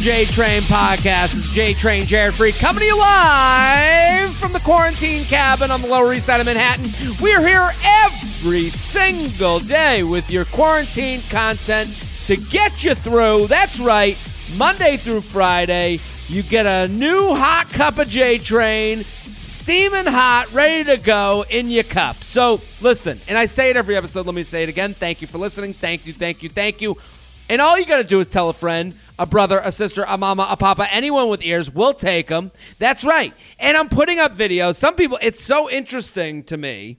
J Train podcast. It's J Train Jared Freid coming to you live from the quarantine cabin on the Lower East Side of Manhattan. We're here every single day with your quarantine content to get you through. That's right, Monday through Friday. You get a new hot cup of J Train, steaming hot, ready to go in your cup. So listen, and I say it every episode. Let me say it again. Thank you for listening. Thank you, thank you, thank you. And all you got to do is tell a friend, a brother, a sister, a mama, a papa, anyone with ears, we'll take them. That's right. And I'm putting up videos. Some people, it's so interesting to me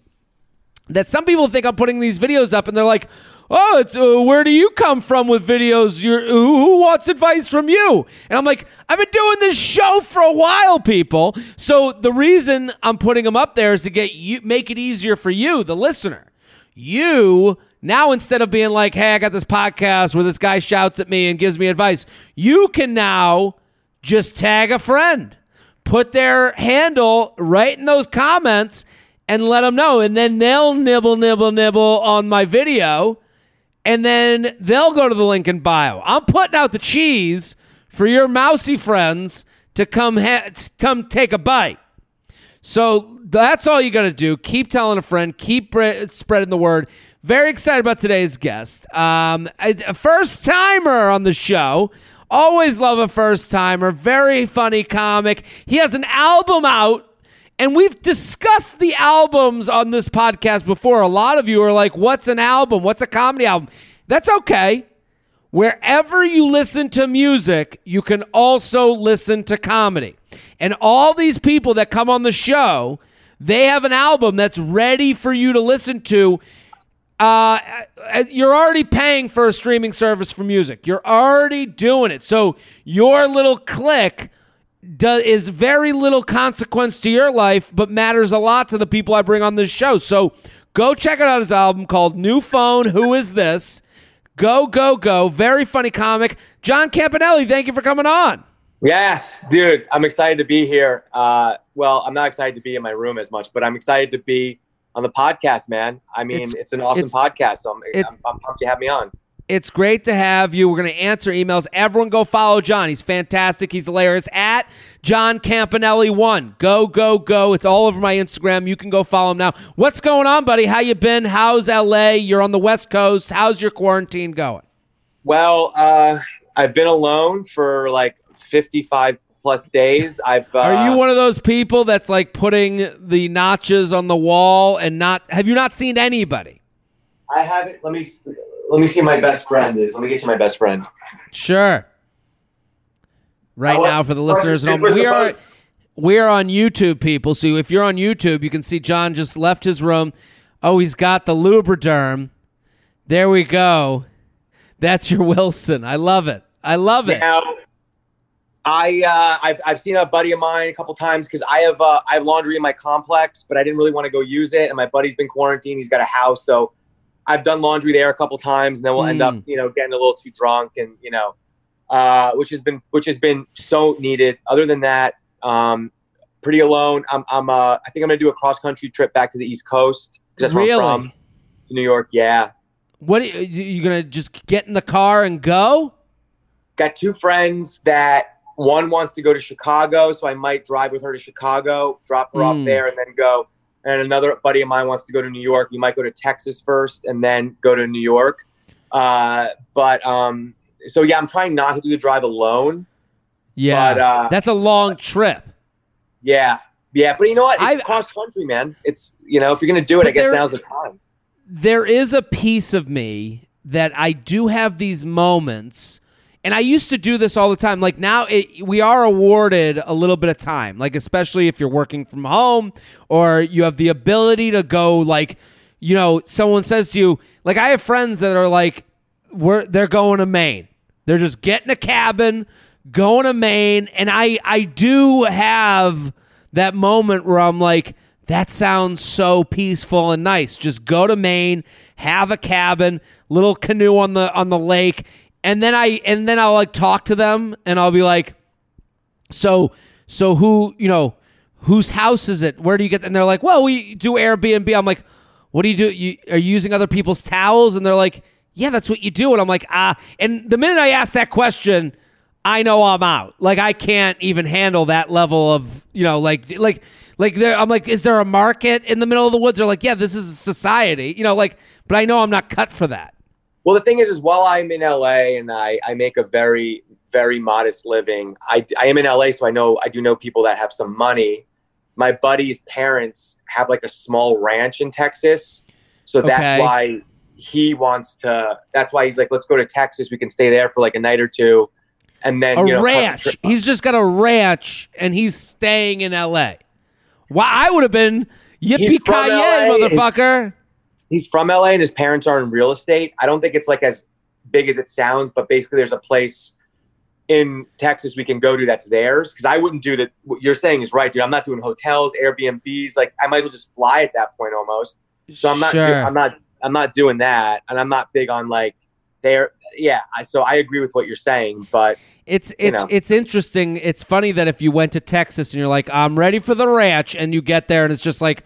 that some people think I'm putting these videos up and they're like, oh, it's uh, where do you come from with videos? You're, who, who wants advice from you? And I'm like, I've been doing this show for a while, people. So the reason I'm putting them up there is to get you, make it easier for you, the listener. You now, instead of being like, hey, I got this podcast where this guy shouts at me and gives me advice, you can now just tag a friend, put their handle right in those comments, and let them know. And then they'll nibble, nibble, nibble on my video, and then they'll go to the link in bio. I'm putting out the cheese for your mousy friends to come, ha- come take a bite. So that's all you got to do. Keep telling a friend, keep spreading the word. Very excited about today's guest. Um, a, first timer on the show. Always love a first timer. Very funny comic. He has an album out. And we've discussed the albums on this podcast before. A lot of you are like, what's an album? What's a comedy album? That's okay. Wherever you listen to music, you can also listen to comedy. And all these people that come on the show, they have an album that's ready for you to listen to uh, uh, you're already paying for a streaming service for music. You're already doing it. So your little click does, is very little consequence to your life, but matters a lot to the people I bring on this show. So go check out his album called New Phone. Who is this? Go, go, go. Very funny comic. John Campanelli, thank you for coming on. Yes, dude. I'm excited to be here. Uh, well, I'm not excited to be in my room as much, but I'm excited to be on the podcast, man. I mean, it's, it's an awesome it's, podcast. So I'm, it, I'm, I'm pumped to have me on. It's great to have you. We're going to answer emails. Everyone go follow John. He's fantastic. He's hilarious. At John Campanelli1. Go, go, go. It's all over my Instagram. You can go follow him now. What's going on, buddy? How you been? How's LA? You're on the West Coast. How's your quarantine going? Well, uh, I've been alone for like 55 plus days. I've. Uh, Are you one of those people that's like putting the notches on the wall and not? Have you not seen anybody? I haven't. Let me let me see. My best friend is. Let me get you my best friend. Sure. Right oh, now, for the listeners, and all we are we are on YouTube, people. So if you're on YouTube, you can see John just left his room. Oh, he's got the Lubriderm. There we go. That's your Wilson. I love it. I love it. Now, I uh, I've I've seen a buddy of mine a couple times because I have uh, I have laundry in my complex, but I didn't really want to go use it. And my buddy's been quarantined; he's got a house, so I've done laundry there a couple times, and then we'll mm. end up mm. you know getting a little too drunk, and you know, uh, which has been which has been so needed. Other than that, um, pretty alone. I'm I'm uh, I think I'm gonna do a cross country trip back to the East Coast because that's really? where I'm from, New York. Yeah. What are you, you gonna just get in the car and go? Got two friends that one wants to go to Chicago, so I might drive with her to Chicago, drop her mm. off there, and then go. And another buddy of mine wants to go to New York. We might go to Texas first and then go to New York. Uh, but um, so yeah, I'm trying not to do the drive alone. Yeah, but, uh, that's a long trip. Yeah, yeah, but you know what? It's cross country, man. It's you know if you're gonna do it, I guess there, now's the time. There is a piece of me that I do have these moments and I used to do this all the time. Like now, it, we are awarded a little bit of time, like especially if you're working from home or you have the ability to go. Like, you know, someone says to you, like I have friends that are like, we're they're going to Maine. They're just getting a cabin, going to Maine, and I I do have that moment where I'm like, that sounds so peaceful and nice. Just go to Maine, have a cabin, little canoe on the on the lake, and then I and then I'll like talk to them and I'll be like, so so who you know whose house is it? Where do you get? And they're like, well, we do Airbnb. I'm like, what do you do? You are you using other people's towels? And they're like, yeah, that's what you do. And I'm like, ah. And the minute I ask that question, I know I'm out. Like I can't even handle that level of you know like like like there. I'm like, is there a market in the middle of the woods? Or like, yeah, this is a society. You know, like, but I know I'm not cut for that. Well, the thing is, is while I'm in LA and I, I make a very, very modest living, I, I am in LA, so I know I do know people that have some money. My buddy's parents have like a small ranch in Texas, so that's Okay. why he wants to. That's why he's like, let's go to Texas. We can stay there for like a night or two, and then A you know, ranch. He's just got a ranch and he's staying in L.A. Why I would have been yippee ki LA. motherfucker. He's from LA and his parents are in real estate. I don't think it's like as big as it sounds, but basically there's a place in Texas we can go to that's theirs. Because I wouldn't do that. What you're saying is right, dude. I'm not doing hotels, Airbnbs. Like I might as well just fly at that point almost. So I'm not. do- I'm not. I'm not doing that, and I'm not big on like there. Yeah. I, so I agree with what you're saying, but It's it's know. it's interesting. It's funny that if you went to Texas and you're like, I'm ready for the ranch, and you get there and it's just like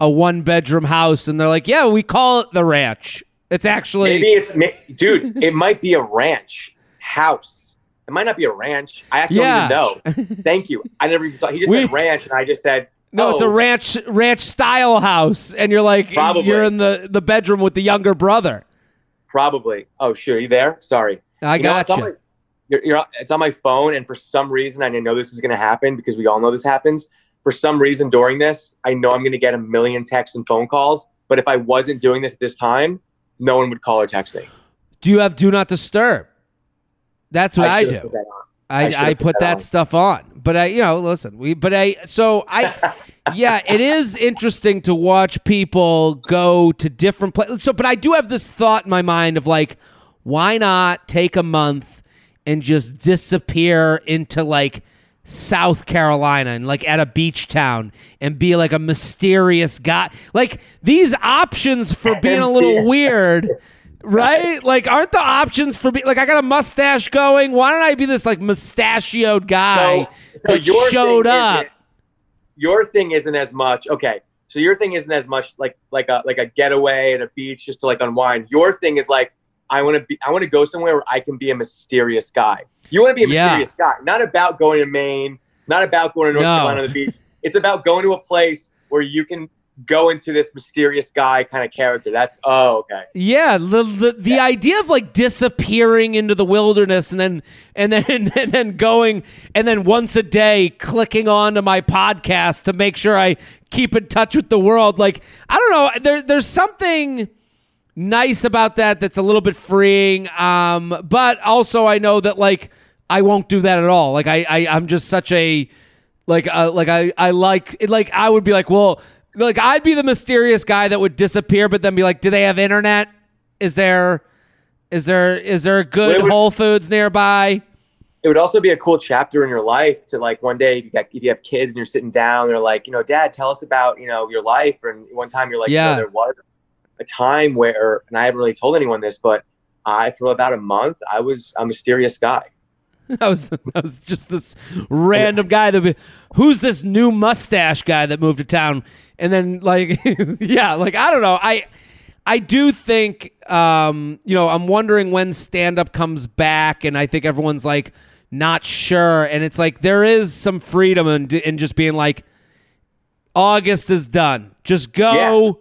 a one bedroom house, and they're like, Yeah, we call it the ranch. It's actually maybe it's dude. it might be a ranch house. It might not be a ranch. I actually Yeah. don't even know. Thank you. I never even thought. He just We- said ranch, and I just said. no, it's a oh, ranch ranch style house, and you're like Probably. you're in the the bedroom with the younger brother. Probably. Oh, sure. Are you there? Sorry. I You got it's on you. my- you're, you're, it's on my phone, and for some reason, I know this is going to happen because we all know this happens. For some reason, during this, I know I'm going to get a million texts and phone calls. But if I wasn't doing this at this time, no one would call or text me. Do you have do not disturb? That's what I, should've do. I, I I put put that that stuff on. But I, you know, listen, we, but I, so I, yeah, it is interesting to watch people go to different places. So, but I do have this thought in my mind of like, why not take a month and just disappear into like South Carolina and like at a beach town and be like a mysterious guy? Like these options for being a little weird right? Like, aren't the options for me? Like, I got a mustache going. Why don't I be this like mustachioed guy So, so that your showed thing up? Your thing isn't as much. Okay, so your thing isn't as much like like a like a getaway at a beach just to like unwind. Your thing is like I want to be. I want to go somewhere where I can be a mysterious guy. You want to be a Yeah. mysterious guy, not about going to Maine, not about going to North No. Carolina on the beach. It's about going to a place where you can go into this mysterious guy kind of character. That's oh okay. Yeah, the the, the idea of like disappearing into the wilderness and then and then and then going and then once a day clicking onto my podcast to make sure I keep in touch with the world. Like I don't know, there there's something nice about that that's a little bit freeing. Um, but also I know that like I won't do that at all. Like I, I I'm just such a like uh, like I I like it, like I would be like well like I'd be the mysterious guy that would disappear, but then be like, do they have internet? Is there is there is there a good would- Whole Foods nearby? it would also be a cool chapter in your life to like one day if you, got, if you have kids and you're sitting down they're like you know dad tell us about you know your life and one time you're like Yeah. know, there was a time where and i haven't really told anyone this but i for about a month i was a mysterious guy. I was I was just this random guy that who's this new mustache guy that moved to town? And then like yeah like I don't know. I I do think um you know I'm wondering when stand up comes back and I think everyone's like not sure. And it's like there is some freedom in, in just being like August is done. Just go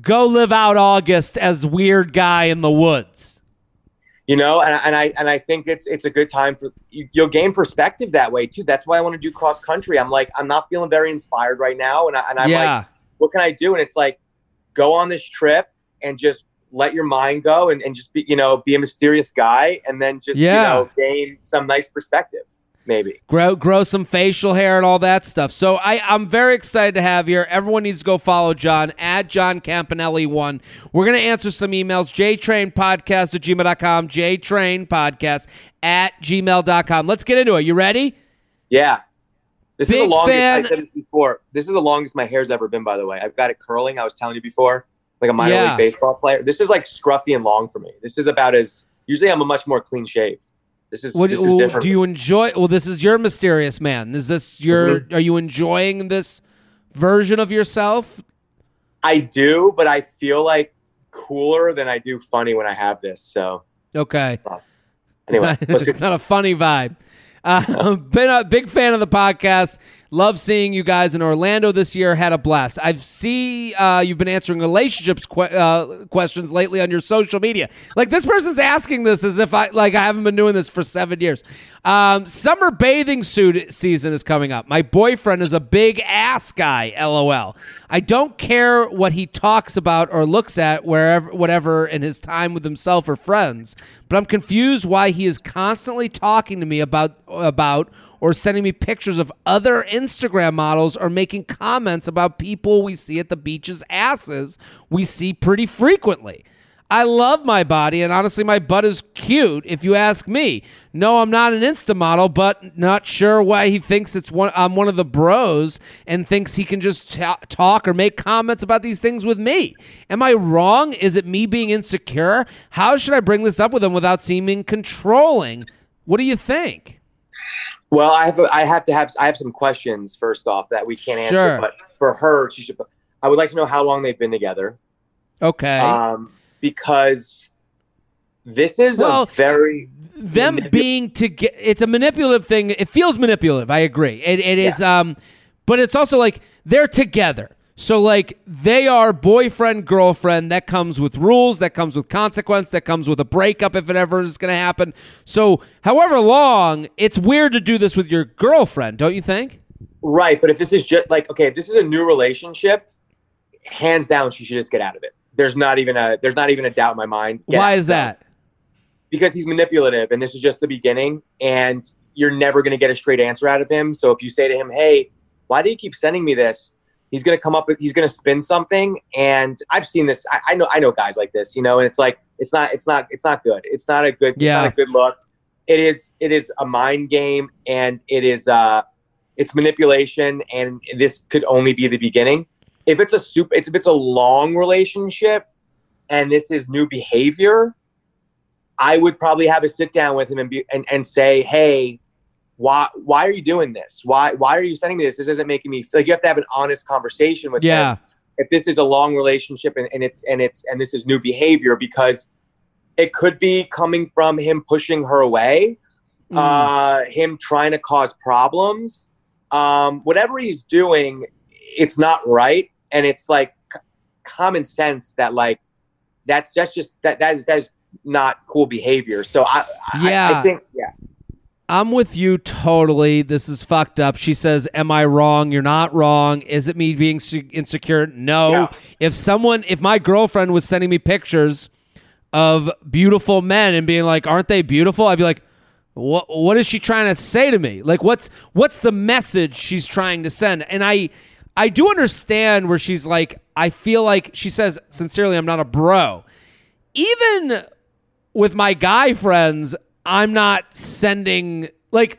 go live out August as weird guy in the woods. You know and, and i and i think it's it's a good time for you, you'll gain perspective that way too. That's why i want to do cross country i'm like i'm not feeling very inspired right now and, I, and i'm yeah. like what can I do? And it's like, go on this trip and just let your mind go and, and just be, you know, be a mysterious guy and then just, Yeah. you know, gain some nice perspective, maybe. grow grow some facial hair and all that stuff. So I I'm very excited to have you. Everyone needs to go follow John at John Campanelli one. We're gonna answer some emails. JTrainPodcast at gmail.com. JTrainPodcast at gmail.com. Let's get into it. You ready? Yeah. This is the longest, fan. I said this before. This is the longest my hair's ever been, by the way. I've got it curling. I was telling you before, like a minor Yeah. league baseball player. This is like scruffy and long for me. This is about as, usually I'm a much more clean shaved. This is, What, this is different. do you enjoy well this is your mysterious man. Is this your Mm-hmm. are you enjoying this version of yourself? I do, but I feel like cooler than I do funny when I have this. So Okay. Anyway, it's, not, it's not a funny vibe. Uh, been a big fan of the podcast. Love seeing you guys in Orlando this year. Had a blast. I've see uh, you've been answering relationships que- uh, questions lately on your social media. Like this person's asking this as if I like I haven't been doing this for seven years. Um, summer bathing suit season is coming up. My boyfriend is a big ass guy. LOL. I don't care what he talks about or looks at wherever, whatever, in his time with himself or friends. But I'm confused why he is constantly talking to me about about or sending me pictures of other Instagram models or making comments about people we see at the beach's asses we see pretty frequently. I love my body, and honestly, my butt is cute. If you ask me, no, I'm not an Insta model, but not sure why he thinks it's one. I'm one of the bros, and thinks he can just t- talk or make comments about these things with me. Am I wrong? Is it me being insecure? How should I bring this up with him without seeming controlling? What do you think? Well, I have I have to have I have some questions first off that we can't answer. Sure. But for her, she should. I would like to know how long they've been together. Okay. Um, because this is Well, a very them manipul- being together. it's a manipulative thing it feels manipulative i agree it, it is um but it's also like they're together so like they are boyfriend girlfriend that comes with rules that comes with consequence that comes with a breakup if it ever is going to happen so however long it's weird to do this with your girlfriend don't you think right. But if this is just like okay, if this is a new relationship, hands down, she should just get out of it. There's not even a there's not even a doubt in my mind. Get why is that Because he's manipulative, and this is just the beginning, and you're never going to get a straight answer out of him. So if you say to him, "Hey, why do you keep sending me this?" He's going to come up with he's going to spin something, and I've seen this. I, I know I know guys like this, you know, and it's like it's not it's not it's not good. It's not a good Yeah. it's not a good look. It is it is a mind game, and it is uh it's manipulation, and this could only be the beginning. If it's a super, it's if it's a long relationship, and this is new behavior, I would probably have a sit down with him and be and, and say, hey, why why are you doing this? Why why are you sending me this? This isn't making me feel like you have to have an honest conversation with yeah him. If this is a long relationship and, and it's and it's and this is new behavior because it could be coming from him pushing her away, Mm. uh, him trying to cause problems. Um, whatever he's doing, it's not right, and it's like c- common sense that like that's just just that that is that is not cool behavior. So I I- Yeah. I, think yeah I'm with you totally. This is fucked up. She says, Am I wrong? You're not wrong. Is it me being insecure? No. No. If someone, if my girlfriend was sending me pictures of beautiful men and being like, Aren't they beautiful? I'd be like, what what is she trying to say to me? Like what's what's the message she's trying to send? And I I do understand where she's like I feel like she says sincerely I'm not a bro. Even with my guy friends, I'm not sending like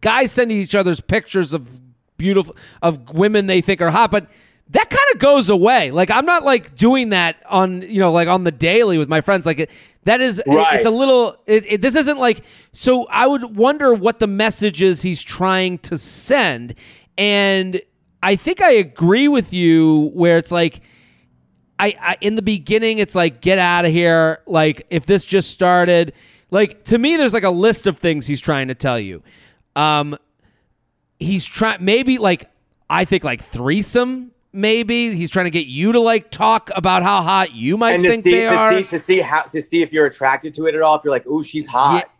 guys sending each other's pictures of beautiful of women they think are hot, but that kind of goes away. Like I'm not like doing that on you know like on the daily with my friends. Like it, that is it- it's a little. It, it, this isn't like so. I would wonder what the message is he's trying to send, and I think I agree with you where it's like. I, I in the beginning it's like get out of here like if this just started like to me there's like a list of things he's trying to tell you um he's trying maybe like i think like threesome maybe he's trying to get you to like talk about how hot you might and to think see they to are see to see how to see if you're attracted to it at all. If you're like, oh, she's hot,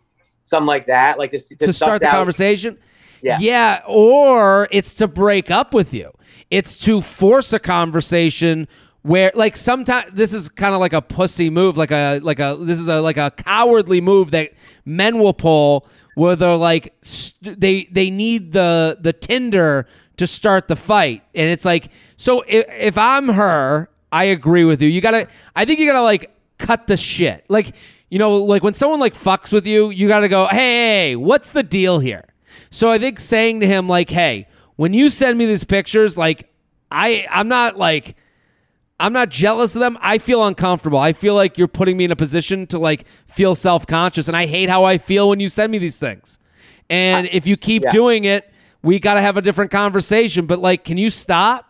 something like that. Like to, to, to start the out- conversation Yeah. yeah or it's to break up with you it's to force a conversation where like sometimes this is kind of like a pussy move like a like a this is a like a cowardly move that men will pull where they're like st- they they need the the tinder to start the fight. And it's like so if, if i'm her i agree with you. You gotta i think you gotta like cut the shit. Like you know like when someone like fucks with you you gotta go hey what's the deal here? So I think saying to him like, "Hey, when you send me these pictures, like I I'm not like I'm not jealous of them. I feel uncomfortable. I feel like you're putting me in a position to like feel self-conscious and I hate how I feel when you send me these things. And if you keep yeah. doing it, we got to have a different conversation, but like can you stop?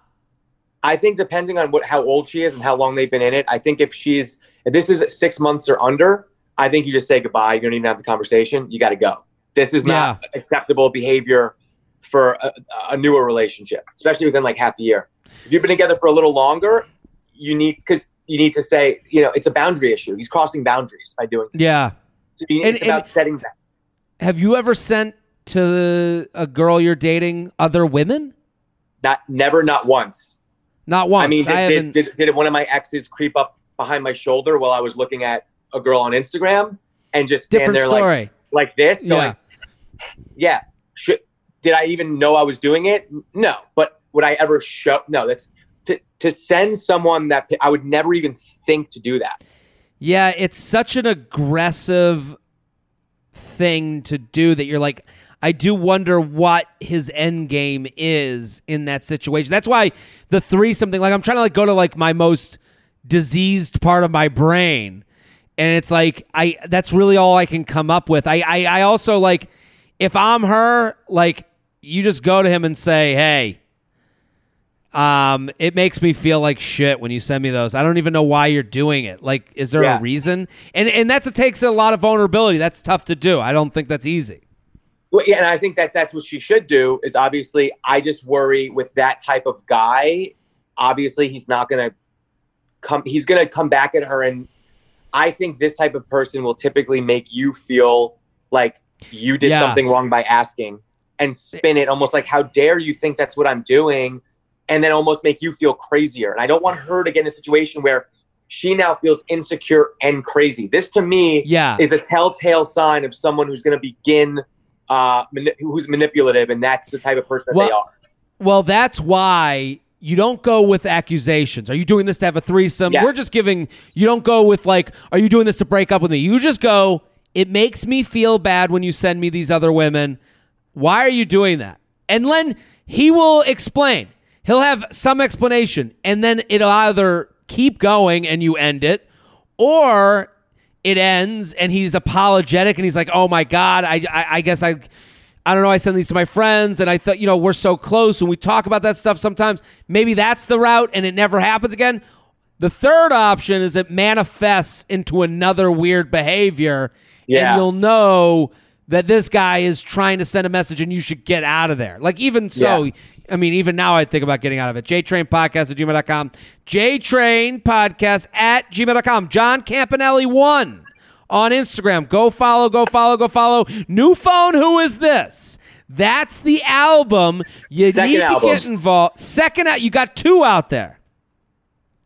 I think depending on what how old she is and how long they've been in it, I think if she's if this is six months or under, I think you just say goodbye. You don't even have the conversation. You got to go. This is not acceptable behavior for a, a newer relationship, especially within like half a year. If you've been together for a little longer, you need because you need to say, you know, it's a boundary issue. He's crossing boundaries by doing. This. Yeah, So you- And- it's about setting that. have you ever sent to a girl you're dating other women? Not never, not once. Not once. I mean, did, haven't. did, did, did one of my exes creep up behind my shoulder while I was looking at a girl on Instagram and just stand different there story. like this, Yeah. going, yeah. Should did I even know I was doing it? No. But would I ever show? No. That's to send someone that I would never even think to do that. Yeah, it's such an aggressive thing to do that you're like, I do wonder what his end game is in that situation. That's why the three something like I'm trying to like go to like my most diseased part of my brain. And it's like I that's really all I can come up with. I I, I also like if I'm her, like you just go to him and say, Hey, um, it makes me feel like shit when you send me those. I don't even know why you're doing it. Like, is there Yeah. a reason? And and that's it takes a lot of vulnerability. That's tough to do. I don't think that's easy. Well, yeah, and I think that that's what she should do. Is obviously, I just worry with that type of guy. Obviously, he's not gonna come. He's gonna come back at her, and I think this type of person will typically make you feel like you did Yeah. something wrong by asking, and spin it almost like, "How dare you think that's what I'm doing?" And then almost make you feel crazier. And I don't want her to get in a situation where she now feels insecure and crazy. This to me Yeah. is a telltale sign of someone who's going to begin uh mani- who's manipulative and that's the type of person that they Well- are Well, that's why you don't go with accusations. Are you doing this to have a threesome? Yes. We're just giving. You don't go with like, are you doing this to break up with me? You just go. It makes me feel bad when you send me these other women. Why are you doing that? And then he will explain. He'll have some explanation, and then it'll either keep going and you end it, or it ends and he's apologetic and he's like, "Oh my god, I, I, I guess I." I don't know. I send these to my friends, and I thought, you know, we're so close, and we talk about that stuff sometimes. Maybe that's the route, and it never happens again. The third option is it manifests into another weird behavior, Yeah. and you'll know that this guy is trying to send a message, and you should get out of there. Like even so, Yeah. I mean, even now I think about getting out of it. JTrain Podcast at gmail.com. JTrain Podcast at gmail.com. John Campanelli one on Instagram. Go follow, go follow, go follow. New phone, who is this? That's the album. You Second need to album. get involved. Second out, you got two out there.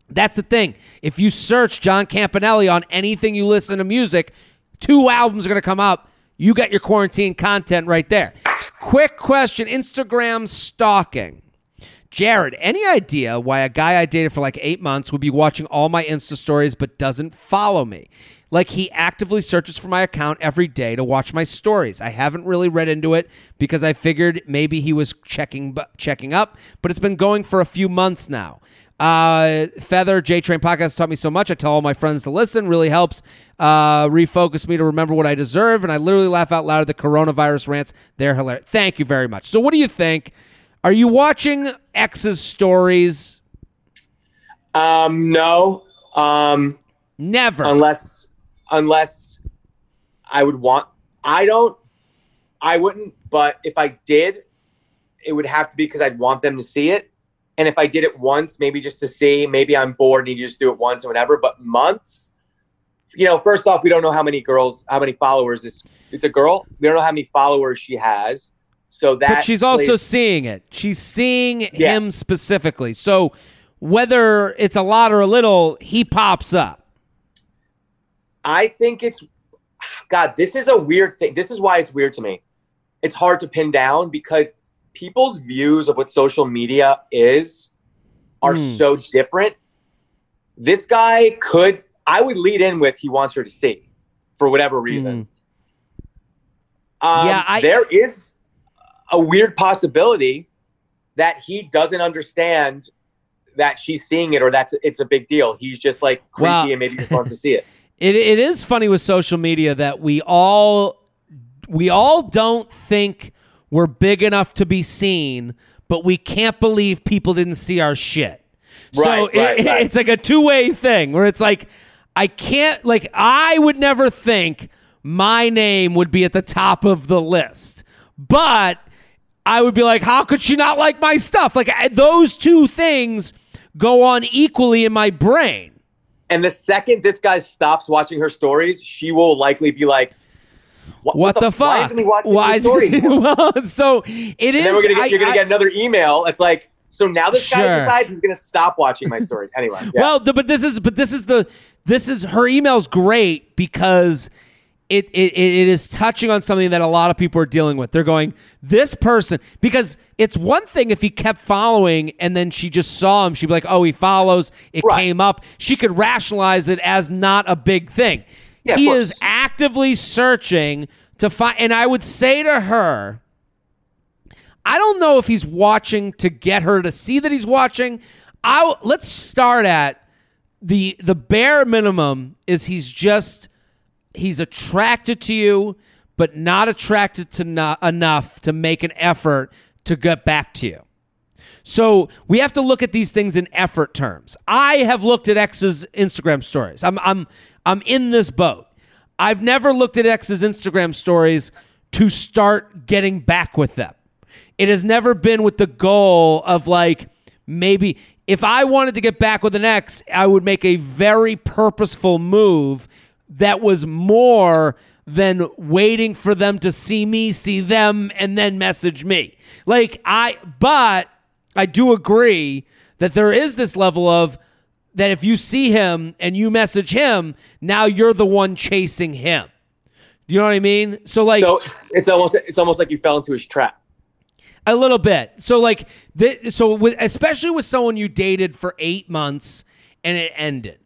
That's the thing. If you search John Campanelli on anything you listen to music, two albums are going to come up. You got your quarantine content right there. Quick question Instagram stalking. Jared, any idea why a guy I dated for like eight months would be watching all my Insta stories but doesn't follow me? Like he actively searches for my account every day to watch my stories. I haven't really read into it because I figured maybe he was checking checking up, but it's been going for a few months now. Uh, Feather J Train podcast taught me so much. I tell all my friends to listen. Really helps uh, refocus me to remember what I deserve. And I literally laugh out loud at the coronavirus rants. They're hilarious. Thank you very much. So, what do you think? Are you watching X's stories? um no um Never. unless unless i would want i don't i wouldn't but if i did it would have to be because i'd want them to see it and if i did it once maybe just to see maybe i'm bored and you just do it once or whatever but months you know first off we don't know how many girls how many followers this it's a girl we don't know how many followers she has so that but she's also plays- seeing it. She's seeing Yeah. him specifically. So, whether it's a lot or a little, he pops up. I think it's God, this is a weird thing. This is why it's weird to me. It's hard to pin down because people's views of what social media is are Hmm. so different. This guy could I would lead in with he wants her to see for whatever reason. Um, Hmm. Yeah, I- there is a weird possibility that he doesn't understand that she's seeing it or that's it's a big deal. He's just like creepy and maybe just wants to see it. It it is funny with social media that we all we all don't think we're big enough to be seen, but we can't believe people didn't see our shit. so Right, it- right, right. it's like a two way thing where it's like I can't like I would never think my name would be at the top of the list. But I would be like, how could she not like my stuff? Like those two things go on equally in my brain. And the second this guy stops watching her stories, she will likely be like, "What, What, the, Why fuck? isn't he watching Why my is- story?" anymore?" well, so it is. and then we're gonna get, I- you're gonna get another email. It's like, so now this Sure. guy decides he's gonna stop watching my story. Anyway, yeah. Well, th- but this is but this is the this is her email's great because it, it it is touching on something that a lot of people are dealing with. They're going this person because it's one thing if he kept following and then she just saw him, she'd be like, "Oh, he follows." It Right. came up. She could rationalize it as not a big thing. Yeah, he is actively searching to find, and I would say to her. I don't know if he's watching to get her to see that he's watching. I let's start at the the bare minimum is he's just he's attracted to you but not attracted to no, enough to make an effort to get back to you. So we have to look at these things in effort terms. I have looked at X's Instagram stories. I'm I'm I'm in this boat. I've never looked at X's Instagram stories to start getting back with them. It has never been with the goal of like maybe if I wanted to get back with an ex, I would make a very purposeful move that was more than waiting for them to see me, see them, and then message me. Like I, but I do agree that there is this level of that if you see him and you message him, now you're the one chasing him. Do you know what I mean? So like so it's, it's almost it's almost like you fell into his trap. a little bit. So like the, so with especially with someone you dated for 8 months and it ended.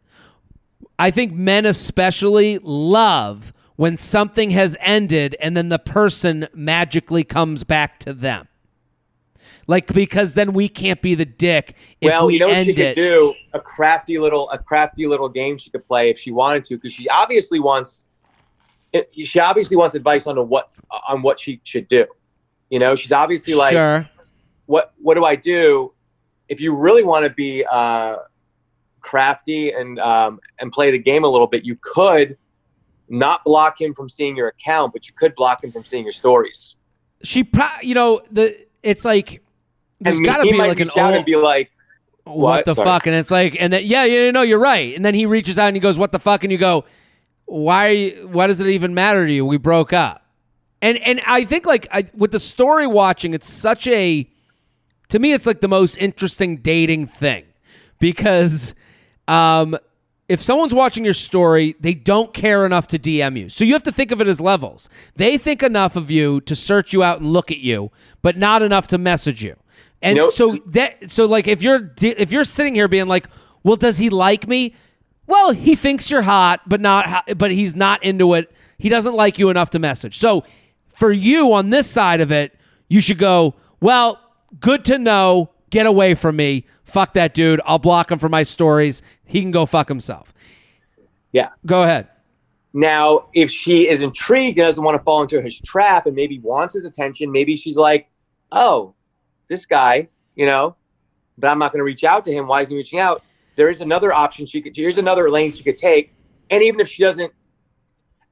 I think men especially love when something has ended and then the person magically comes back to them. Like because then we can't be the dick if well, we you know what she could it. do? A crafty little a crafty little game she could play if she wanted to, because she obviously wants she obviously wants advice on what on what she should do. You know, she's obviously like, sure. what what do I do? If you really want to be uh, crafty and um, and play the game a little bit, you could not block him from seeing your account, but you could block him from seeing your stories. She pro- you know the it's like there's got to he be might like an old and be like, what, What? the Sorry. fuck? And it's like and then yeah you know you're right. And then he reaches out and he goes what the fuck? And you go why are you why does it even matter to you? We broke up. And and i think like I, with the story watching it's such a to me it's like the most interesting dating thing because um if someone's watching your story they don't care enough to dm you. So you have to think of it as levels. They think enough of you to search you out and look at you but not enough to message you and Nope. so that so like if you're if you're sitting here being like well does he like me? Well he thinks you're hot but not but he's not into it. He doesn't like you enough to message. So for you on this side of it you should go well good to know. Get away from me. Fuck that dude. I'll block him from my stories. He can go fuck himself. Yeah. go ahead. Now, if she is intrigued and doesn't want to fall into his trap and maybe wants his attention, maybe she's like, oh, this guy, you know, but I'm not going to reach out to him. Why isn't he reaching out? There is another option she could, here's another lane she could take. And even if she doesn't,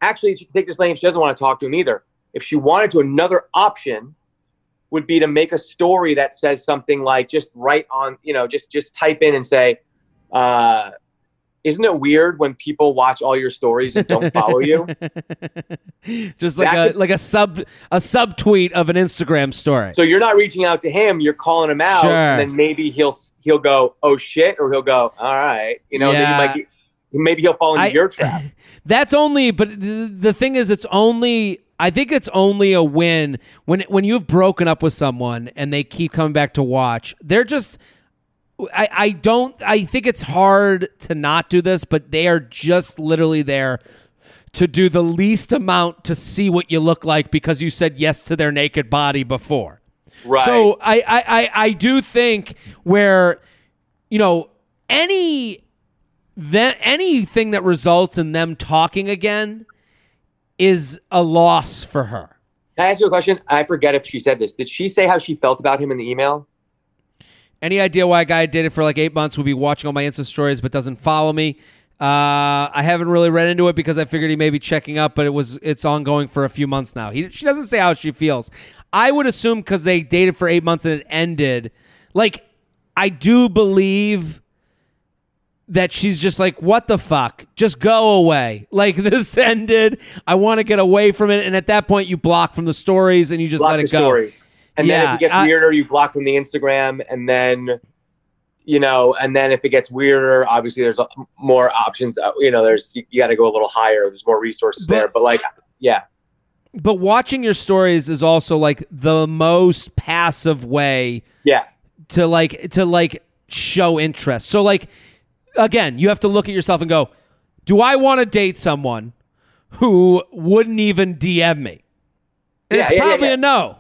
actually, she could take this lane she doesn't want to talk to him either. If she wanted to, another option would be to make a story that says something like just write on, you know, just just type in and say, uh, isn't it weird when people watch all your stories and don't follow you? just like That a could- like a sub a subtweet of an instagram story So you're not reaching out to him; you're calling him out, Sure. and then maybe he'll he'll go, "Oh shit," or he'll go, "All right," you know. Yeah. Then you might maybe he'll fall into I- your trap. That's only, but the, the thing is, it's only. I think it's only a win when when you've broken up with someone and they keep coming back to watch. They're just. I, I don't. I think it's hard to not do this, but they are just literally there to do the least amount to see what you look like because you said yes to their naked body before. Right. So I, I, I, I do think where, you know, any that anything that results in them talking again is a loss for her. Can I ask you a question? I forget if she said this. Did she say how she felt about him in the email? Any idea why a guy dated for like eight months would be watching all my Insta stories but doesn't follow me? Uh, I haven't really read into it because I figured he may be checking up, but it was it's ongoing for a few months now. He, she doesn't say how she feels. I would assume because they dated for eight months and it ended. Like, I do believe that she's just like, what the fuck? Just go away. Like this ended. I want to get away from it. And at that point, you block from the stories and you just block let it go. stories. And then if it gets I- weirder, you block from the Instagram, and then you know, and then if it gets weirder, obviously there's more options. Uh, You know, there's you, got to go a little higher. There's more resources But- there. But like, yeah, But watching your stories is also like the most passive way yeah, to like to like show interest. So like again, you have to look at yourself and go, do I want to date someone who wouldn't even DM me? Yeah, it's yeah, yeah, probably yeah. a no.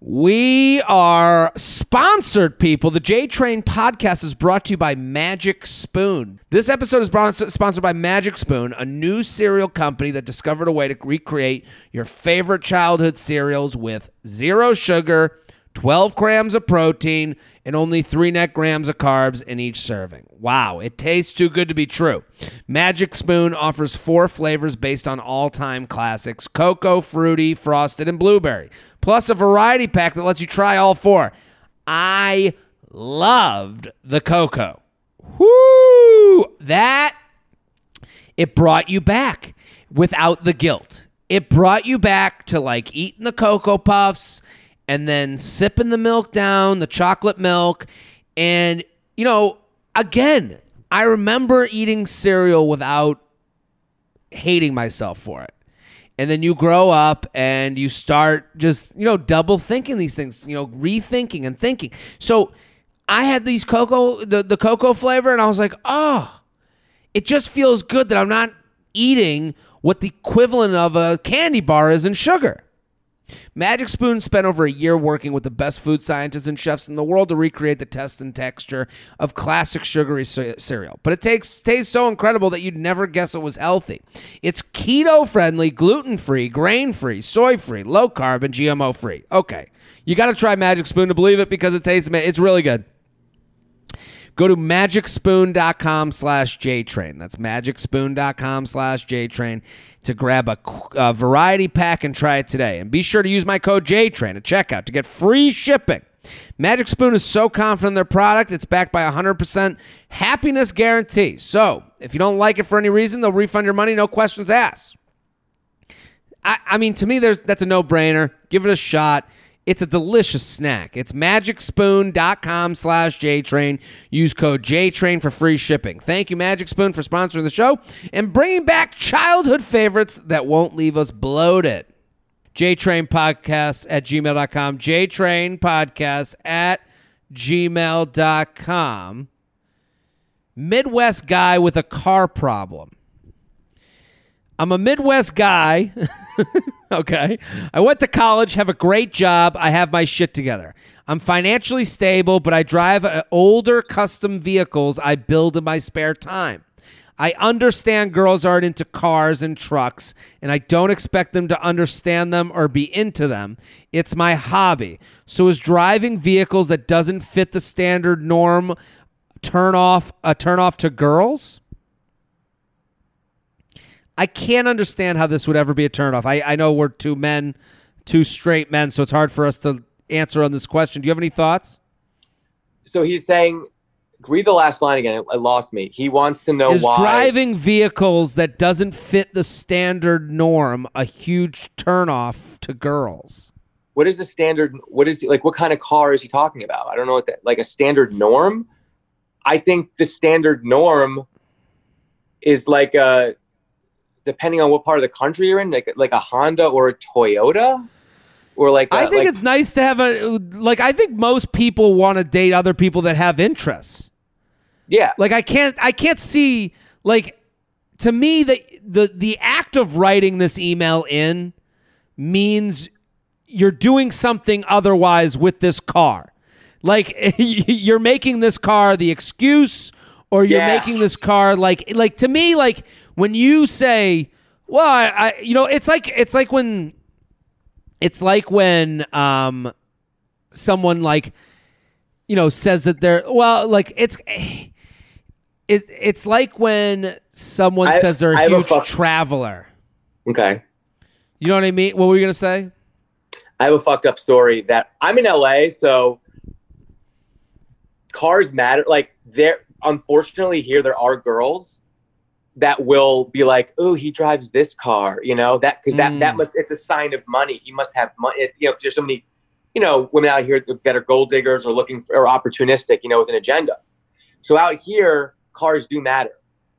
We are sponsored, people. The J Train podcast is brought to you by Magic Spoon. This episode is brought- sponsored by Magic Spoon, a new cereal company that discovered a way to recreate your favorite childhood cereals with zero sugar, 12 grams of protein, and only three net grams of carbs in each serving. Wow, it tastes too good to be true. Magic Spoon offers four flavors based on all time classics cocoa, fruity, frosted, and blueberry, plus a variety pack that lets you try all four. I loved the cocoa. Whoo! That it brought you back without the guilt. It brought you back to like eating the Cocoa Puffs and then sipping the milk down, the chocolate milk. And, you know, again, I remember eating cereal without hating myself for it. And then you grow up and you start just, you know, double thinking these things, you know, rethinking and thinking. So I had these cocoa, the, the cocoa flavor, and I was like, oh, it just feels good that I'm not eating what the equivalent of a candy bar is in sugar. Magic Spoon spent over a year working with the best food scientists and chefs in the world to recreate the taste and texture of classic sugary ce- cereal. But it takes tastes so incredible that you'd never guess it was healthy. It's keto friendly, gluten free, grain free, soy free, low carb, and GMO free. Okay, you got to try Magic Spoon to believe it because it tastes it's really good. Go to magicspoon.com slash JTrain. That's magicspoon.com slash JTrain to grab a, a variety pack and try it today. And be sure to use my code JTrain at checkout to get free shipping. Magic Spoon is so confident in their product, it's backed by a 100% happiness guarantee. So if you don't like it for any reason, they'll refund your money, no questions asked. I, I mean, to me, there's that's a no brainer. Give it a shot. It's a delicious snack. It's magicspoon.com slash JTrain. Use code JTrain for free shipping. Thank you, Magic Spoon, for sponsoring the show and bringing back childhood favorites that won't leave us bloated. JTrain Podcast at gmail.com. JTrain Podcast at gmail.com. Midwest guy with a car problem. I'm a Midwest guy. okay. I went to college, have a great job. I have my shit together. I'm financially stable, but I drive uh, older custom vehicles I build in my spare time. I understand girls aren't into cars and trucks, and I don't expect them to understand them or be into them. It's my hobby. So is driving vehicles that doesn't fit the standard norm turn off a turn off to girls? I can't understand how this would ever be a turnoff. I, I know we're two men, two straight men, so it's hard for us to answer on this question. Do you have any thoughts? So he's saying, read the last line again. It, it lost me. He wants to know Is why. driving vehicles that doesn't fit the standard norm a huge turnoff to girls? what is the standard? What is like? What kind of car is he talking about? I don't know what that like a standard norm. I think the standard norm is like a depending on what part of the country you're in, like like a Honda or a Toyota, or like I a- think like- it's nice to have a like. I think most people want to date other people that have interests. yeah Like I can't I can't see like to me the the the act of writing this email in means you're doing something otherwise with this car. Like you're making this car the excuse or you're Yeah. making this car like like to me like when you say well I, I you know it's like it's like when it's like when um someone like you know says that they're well like it's It's it's like when someone I- says they're I a a huge fuck- traveler. Okay. You know what I mean? What were you gonna say? I have a fucked up story that I'm in LA, so cars matter. Like there, unfortunately, here there are girls that will be like, "Oh, he drives this car," you know that because that that Mm. must it's a sign of money. He must have money. It, you know, there's so many, you know, women out here that are gold diggers or looking for or opportunistic, you know, with an agenda. So out here, cars do matter.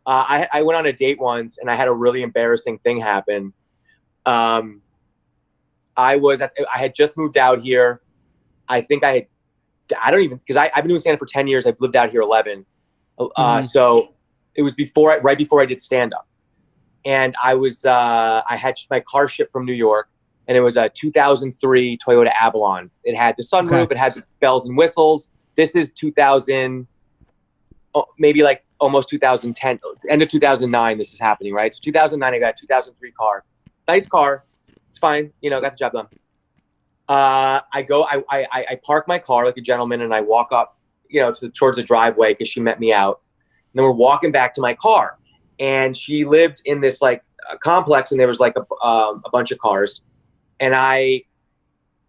Uh, I, I went on a date once and I had a really embarrassing thing happen. Um, I was at, I had just moved out here. I think I had, I don't even, because I've been doing stand up for 10 years. I've lived out here 11. Uh, Mhm. So it was before, I, right before I did stand up. And I was, uh, I had my car shipped from New York and it was a 2003 Toyota Avalon. It had the sunroof, Okay. it had the bells and whistles. This is 2000, oh, maybe like almost 2010, end of 2009. This is happening, right? So 2009, I got a 2003 car, nice car. It's fine, you know, got the job done. Uh, I go, I, I- I park my car like a gentleman, and I walk up, you know, to, towards the driveway because she met me out. And then we're walking back to my car, and she lived in this like complex, and there was like a, um, a bunch of cars, and I,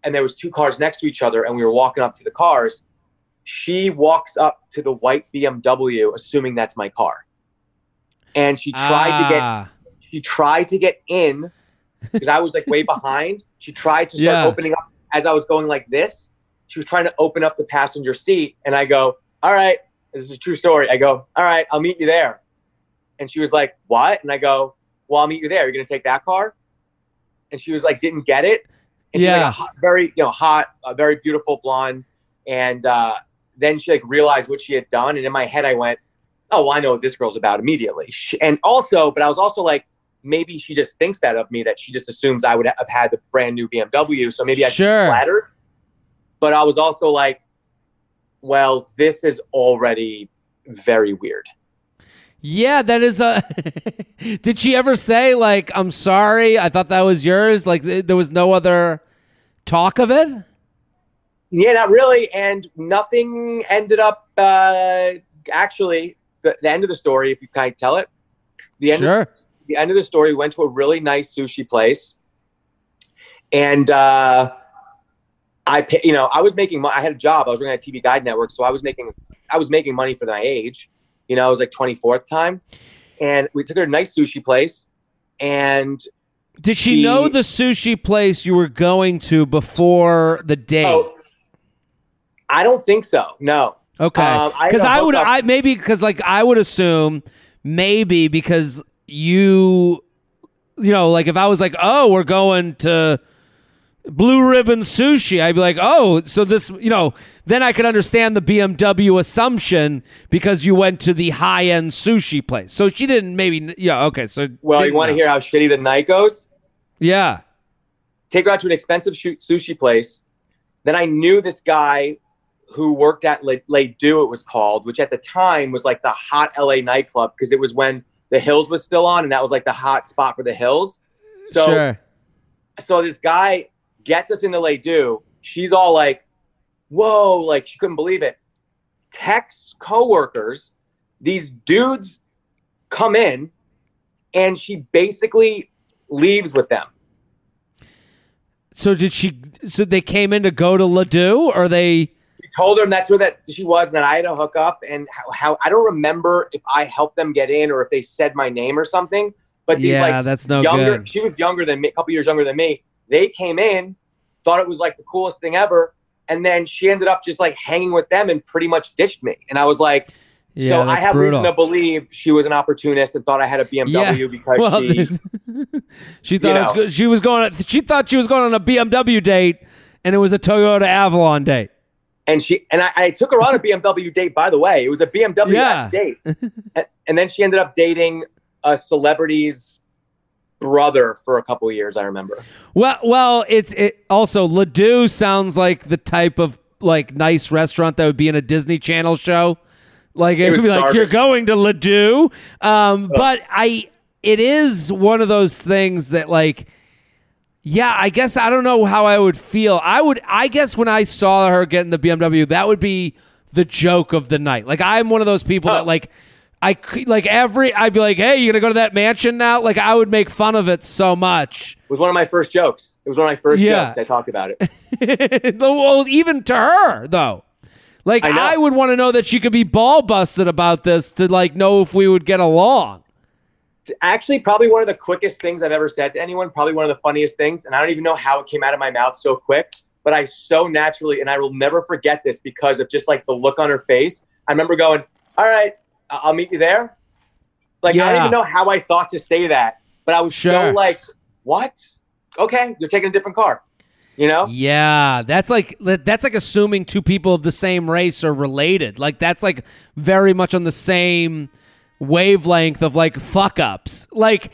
and there was two cars next to each other, and we were walking up to the cars. She walks up to the white BMW, assuming that's my car, and she tried to get Ah, she tried to get in because I was like way behind. She tried to start Yeah. opening up as I was going like this. She was trying to open up the passenger seat, and I go, "All right, this is a true story." I go, "All right, I'll meet you there." And she was like, "What?" And I go, "Well, I'll meet you there. You're gonna take that car?" And she was like, "Didn't get it." And she's like Yeah. a hot, very you know hot, a very beautiful blonde, and uh, then she like realized what she had done, and in my head I went, "Oh, well, I know what this girl's about immediately." She, and also, but I was also like maybe she just thinks that of me that she just assumes I would have had the brand new BMW. So maybe I should Sure. flattered. But I was also like, well, this is already very weird. yeah, that is a. Did she ever say like, "I'm sorry, I thought that was yours"? Like th- there was no other talk of it. Yeah, not really. And nothing ended up uh, actually the, the end of the story, if you kind of tell it. The end Sure. the end of the story, we went to a really nice sushi place, and uh, I, pa- you know, I was making. I had a job. I was working at TV Guide Network, so I was making. I was making money for my age. You know, I was like 24th time, and we took her to a nice sushi place, and Did she, She- know the sushi place you were going to before the date? oh, I don't think so. No, Okay, Um, I because I, would, I maybe because like I would assume maybe because you, you know, like if I was like, oh, we're going to Blue Ribbon Sushi, I'd be like, oh, so this, you know, then I could understand the BMW assumption because you went to the high end sushi place. So she didn't maybe, yeah, okay, so well, you want to hear how shitty the night goes? Yeah, take her out to an expensive sushi place. Then I knew this guy who worked at Le, Les Deux, it was called, which at the time was like the hot LA nightclub because it was when The Hills was still on, and that was like the hot spot for The Hills. So, sure. so this guy gets us into Les Deux. She's all like, "Whoa!" Like she couldn't believe it. Texts coworkers, these dudes come in, and she basically leaves with them. So did she? So they came in to go to Les Deux, or they? She told him that's where that she was, and that I had a hookup, and how, how I don't remember if I helped them get in or if they said my name or something. But these yeah, like that's no younger, good. she was younger than me, a couple years younger than me. They came in, thought it was like the coolest thing ever, and then she ended up just like hanging with them and pretty much ditched me. And I was like, Yeah, so I have brutal. reason to believe she was an opportunist and thought I had a BMW because Well, she. she thought was she was going. She thought she was going on a BMW date, and it was a Toyota Avalon date. and she and I, I took her on a BMW date. By the way, it was a BMW Yeah. date, and, and then she ended up dating a celebrity's brother for a couple of years. I remember. Well, well, it's it also Les Deux sounds like the type of like nice restaurant that would be in a Disney Channel show. Like it, It would was be like you're going to Les Deux, um, but I it is one of those things that like. Yeah, I guess I don't know how I would feel. I would I guess when I saw her getting the BMW, that would be the joke of the night. Like I'm one of those people Oh. that like I could like every I'd be like, "Hey, you gonna go to that mansion now?" Like I would make fun of it so much. It was one of my first jokes. It was one of my first Yeah. jokes. I talked about it. well, even to her though, like I. I, would want to know that she could be ball busted about this to like know if we would get along. Actually, probably one of the quickest things I've ever said to anyone. Probably one of the funniest things, and I don't even know how it came out of my mouth so quick. But I so naturally, and I will never forget this because of just like the look on her face. I remember going, "All right, I'll meet you there." Like I Yeah. don't even know how I thought to say that, but I was Sure. so like, "What? Okay, you're taking a different car." You know? Yeah, that's like that's like assuming two people of the same race are related. Like that's like very much on the same wavelength of like fuck ups. Like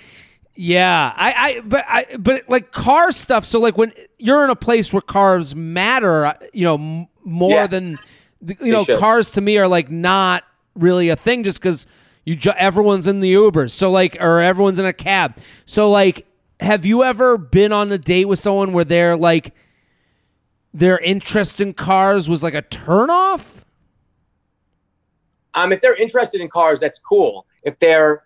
yeah, I I but I but like car stuff. So like when you're in a place where cars matter, you know, m- more Yeah. than you know, should. cars to me are like not really a thing just because you ju- everyone's in the Ubers. So like or everyone's in a cab. So like have you ever been on a date with someone where they're like their interest in cars was like a turnoff? um, if they're interested in cars, that's cool. If they're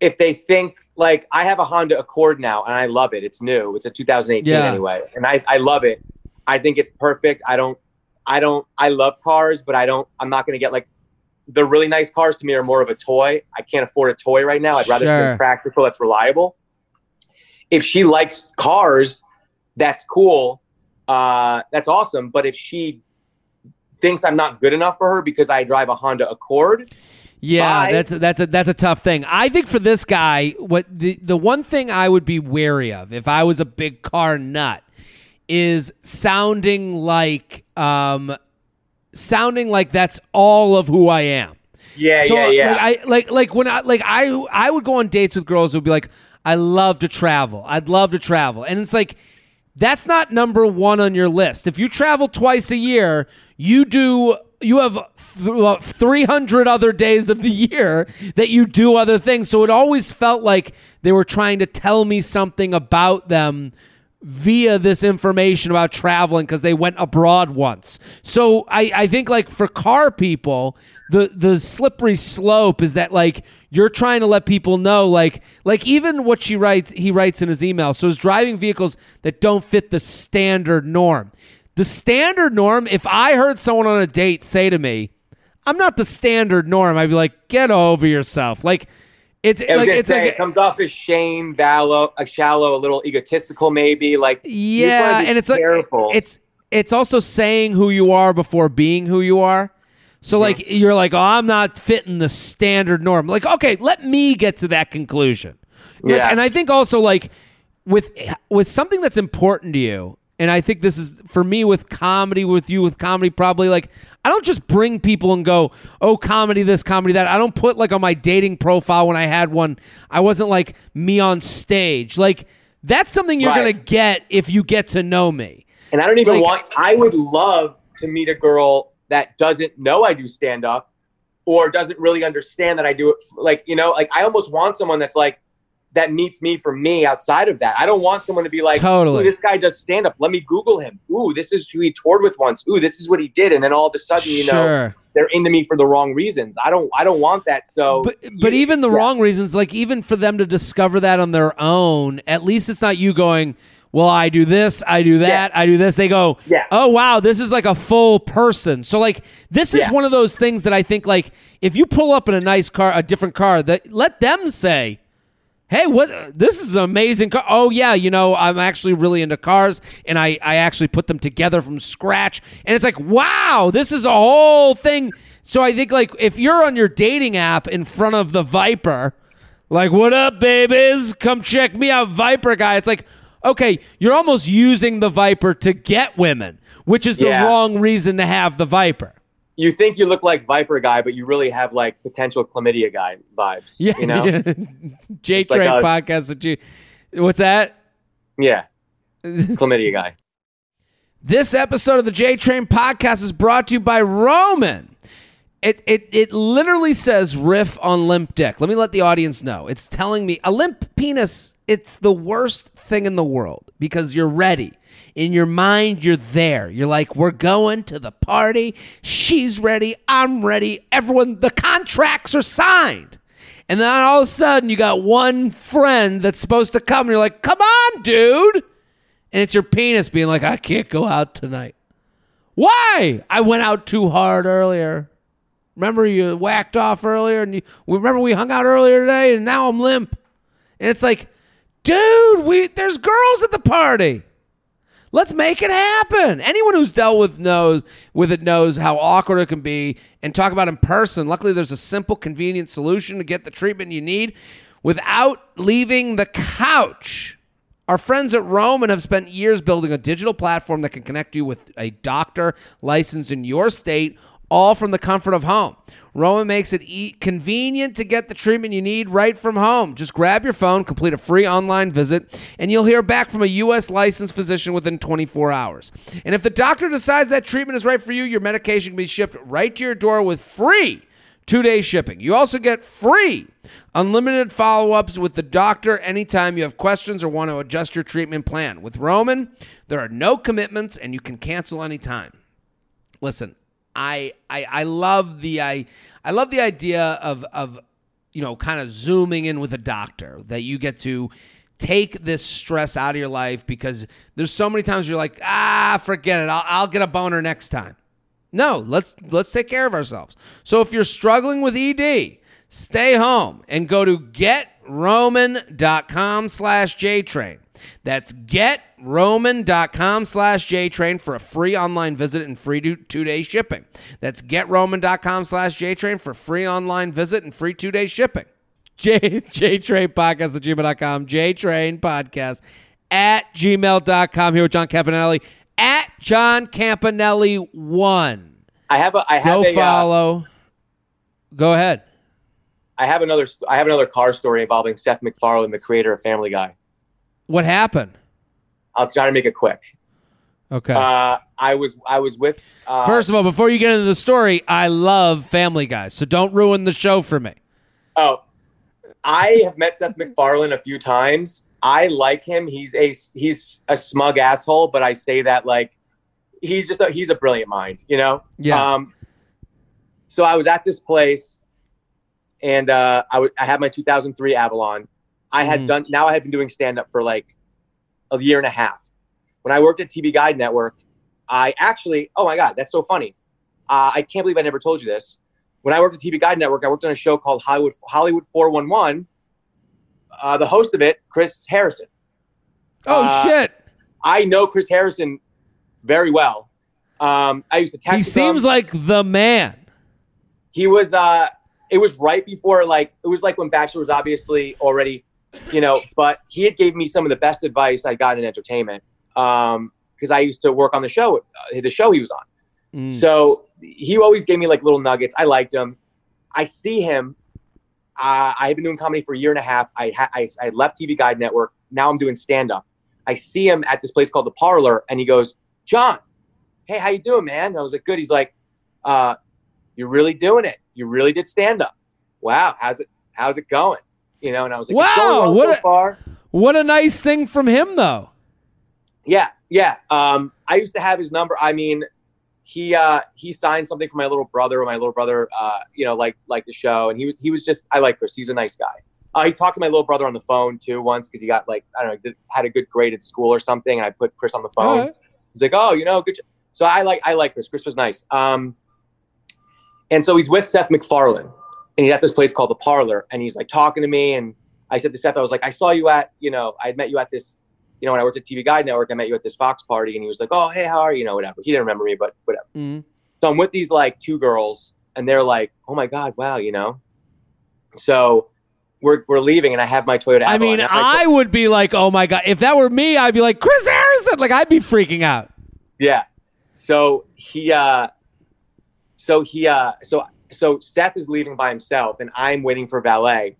if they think like I have a Honda Accord now and I love it. It's new. It's a 2018 Yeah. anyway, and I I love it. I think it's perfect. I don't I don't I love cars, but I don't. I'm not going to get like the really nice cars. To me, are more of a toy. I can't afford a toy right now. I'd rather Sure. something practical that's reliable. If she likes cars, that's cool. Uh, that's awesome. But if she thinks I'm not good enough for her because I drive a Honda Accord, Yeah, Bye. that's that's a that's a tough thing. I think for this guy, what the the one thing I would be wary of if I was a big car nut is sounding like um sounding like that's all of who I am. yeah, So yeah, yeah. like I like like when I like I I would go on dates with girls who would be like, I love to travel. I'd love to travel. And it's like that's not number one on your list. If you travel twice a year, you do you have th- 300 other days of the year that you do other things. So it always felt like they were trying to tell me something about them via this information about traveling because they went abroad once. So I, I think like for car people, the the slippery slope is that like you're trying to let people know like like even what she writes he writes in his email. So is driving vehicles that don't fit the standard norm. The standard norm, if I heard someone on a date say to me, I'm not the standard norm, I'd be like, get over yourself. Like it's I like it's say like it comes off as shame, vallow, shallow, a little egotistical, maybe. Like you just wanna Yeah, and it's like careful. it's it's also saying who you are before being who you are. So like you're like, oh, I'm not fitting the standard norm. Like, okay, let me get to that conclusion. Like, Yeah. and I think also like with with something that's important to you, and I think this is for me with comedy, with you with comedy, probably like I don't just bring people and go, oh, comedy this, comedy that. I don't put like on my dating profile when I had one. I wasn't like me on stage. Like that's something you're Right. gonna get if you get to know me. and I don't even like- want. I would love to meet a girl that doesn't know I do stand up, or doesn't really understand that I do it. Like you know, like I almost want someone that's like that meets me for me outside of that. I don't want someone to be like, Totally. "Ooh, this guy does stand up. Let me Google him. Ooh, this is who he toured with once. Ooh, this is what he did." And then all of a sudden, you know, they're into me for the wrong reasons. I don't. I don't want that. So, But but you- even the yeah. wrong reasons, like even for them to discover that on their own, at least it's not you going, Well, I do this, I do that, I do this. They go, Yeah. Oh wow, this is like a full person. So like this is Yeah. one of those things that I think like if you pull up in a nice car, a different car, that let them say, Hey, what? This is an amazing car. Oh yeah, you know I'm actually really into cars, and I I actually put them together from scratch, and it's like wow, this is a whole thing. So I think like if you're on your dating app in front of the Viper, like what up, babies? Come check me out, Viper guy. It's like okay, you're almost using the Viper to get women, which is the Yeah. wrong reason to have the Viper. You think you look like Viper guy, but you really have like potential chlamydia guy vibes. Yeah, you know. J It's like Train podcast. That you, what's that? Yeah. Chlamydia guy. This episode of the J Train podcast is brought to you by Roman. It, it, it literally says riff on limp dick. Let me let the audience know. It's telling me a limp penis, it's the worst thing in the world because you're ready. In your mind, you're there. You're like, we're going to the party. She's ready. I'm ready. Everyone, the contracts are signed. And then all of a sudden, you got one friend that's supposed to come. And you're like, come on, dude. And it's your penis being like, I can't go out tonight. Why? I went out too hard earlier. Remember you whacked off earlier and you remember we hung out earlier today and now I'm limp. And it's like, dude, we there's girls at the party. Let's make it happen. Anyone who's dealt with knows with it knows how awkward it can be and talk about in person. Luckily there's a simple convenient solution to get the treatment you need without leaving the couch. Our friends at Roman have spent years building a digital platform that can connect you with a doctor licensed in your state all from the comfort of home. Roman makes it e- convenient to get the treatment you need right from home. Just grab your phone, complete a free online visit, and you'll hear back from a U.S. licensed physician within 24 hours. And if the doctor decides that treatment is right for you, your medication can be shipped right to your door with free two day shipping. You also get free unlimited follow ups with the doctor anytime you have questions or want to adjust your treatment plan. With Roman, there are no commitments and you can cancel anytime. Listen, I I I love the I I love the idea of of you know kind of zooming in with a doctor that you get to take this stress out of your life because there's so many times you're like ah forget it I'll, I'll get a boner next time. No, let's let's take care of ourselves. So if you're struggling with ED, stay home and go to getroman.com slash jtrain. That's getroman.com slash jtrain for a free online visit and free two-day shipping. That's getroman.com slash jtrain for free online visit and free two-day shipping. J, JTrain Podcast at gmail.com. JTrain Podcast at gmail.com. Here with John Campanelli at John Campanelli 1. I have a I have Go a uh, follow. Go ahead. I have another I have another car story involving Seth MacFarlane, the creator of Family Guy. What happened? I'll try to make it quick. Okay. Uh, I was I was with uh, First of all, before you get into the story, I love Family Guy, so don't ruin the show for me. Oh, I have met Seth MacFarlane a few times. I like him. He's a he's a smug asshole, but I say that like he's just a, he's a brilliant mind, you know. Yeah. Um, so I was at this place, and uh, I, w- I had my 2003 Avalon. I had Mhm. done now. I had been doing stand up for like a year and a half. When I worked at TV Guide Network, I actually oh my god, that's so funny. Uh, I can't believe I never told you this. When I worked at TV Guide Network, I worked on a show called Hollywood Hollywood 411. Uh, the host of it, Chris Harrison. Oh Uh, shit. I know Chris Harrison very well. Um, I used to text. He seems like the man. he was. Uh, it was right before like it was like when Bachelor was obviously already, you know. But he had gave me some of the best advice I got in entertainment because I used to work on the show, uh, the show he was on. Mm. So he always gave me like little nuggets. I liked him. I see him. Uh, I had been doing comedy for a year and a half. I, ha- I I left TV Guide Network. Now I'm doing stand up. I see him at this place called the Parlor, and he goes, "John, hey, how you doing, man?" And I was like, "Good." He's like, uh, "You're really doing it. You really did stand up. Wow, how's it? How's it going?" You know, and I was like, Wow, what so a- far." what a nice thing from him, though. Yeah, yeah. Um, I used to have his number. I mean, he uh, he signed something for my little brother. My little brother, uh, you know, like like the show, and he was he was just I like Chris. He's a nice guy. Uh, he talked to my little brother on the phone too once because he got like I don't know had a good grade at school or something, and I put Chris on the phone. Alright. He's like, oh, you know, good. jo-" So I like I like Chris. Chris was nice. Um, and so he's with Seth MacFarlane, and he's at this place called the Parlor, and he's like talking to me, and I said to Seth, I was like, I saw you at, you know, I met you at this, you know, when I worked at TV Guide Network, I met you at this Fox party, and he was like, oh, hey, how are you? You know, whatever. He didn't remember me, but whatever. Mm. So I'm with these like two girls, and they're like, oh my god, wow, you know. So we're we're leaving, and I have my Toyota. I mean, I would be like, oh my god, if that were me, I'd be like Chris Harrison. Like I'd be freaking out. Yeah. So he uh so he uh so so Seth is leaving by himself and I'm waiting for valet.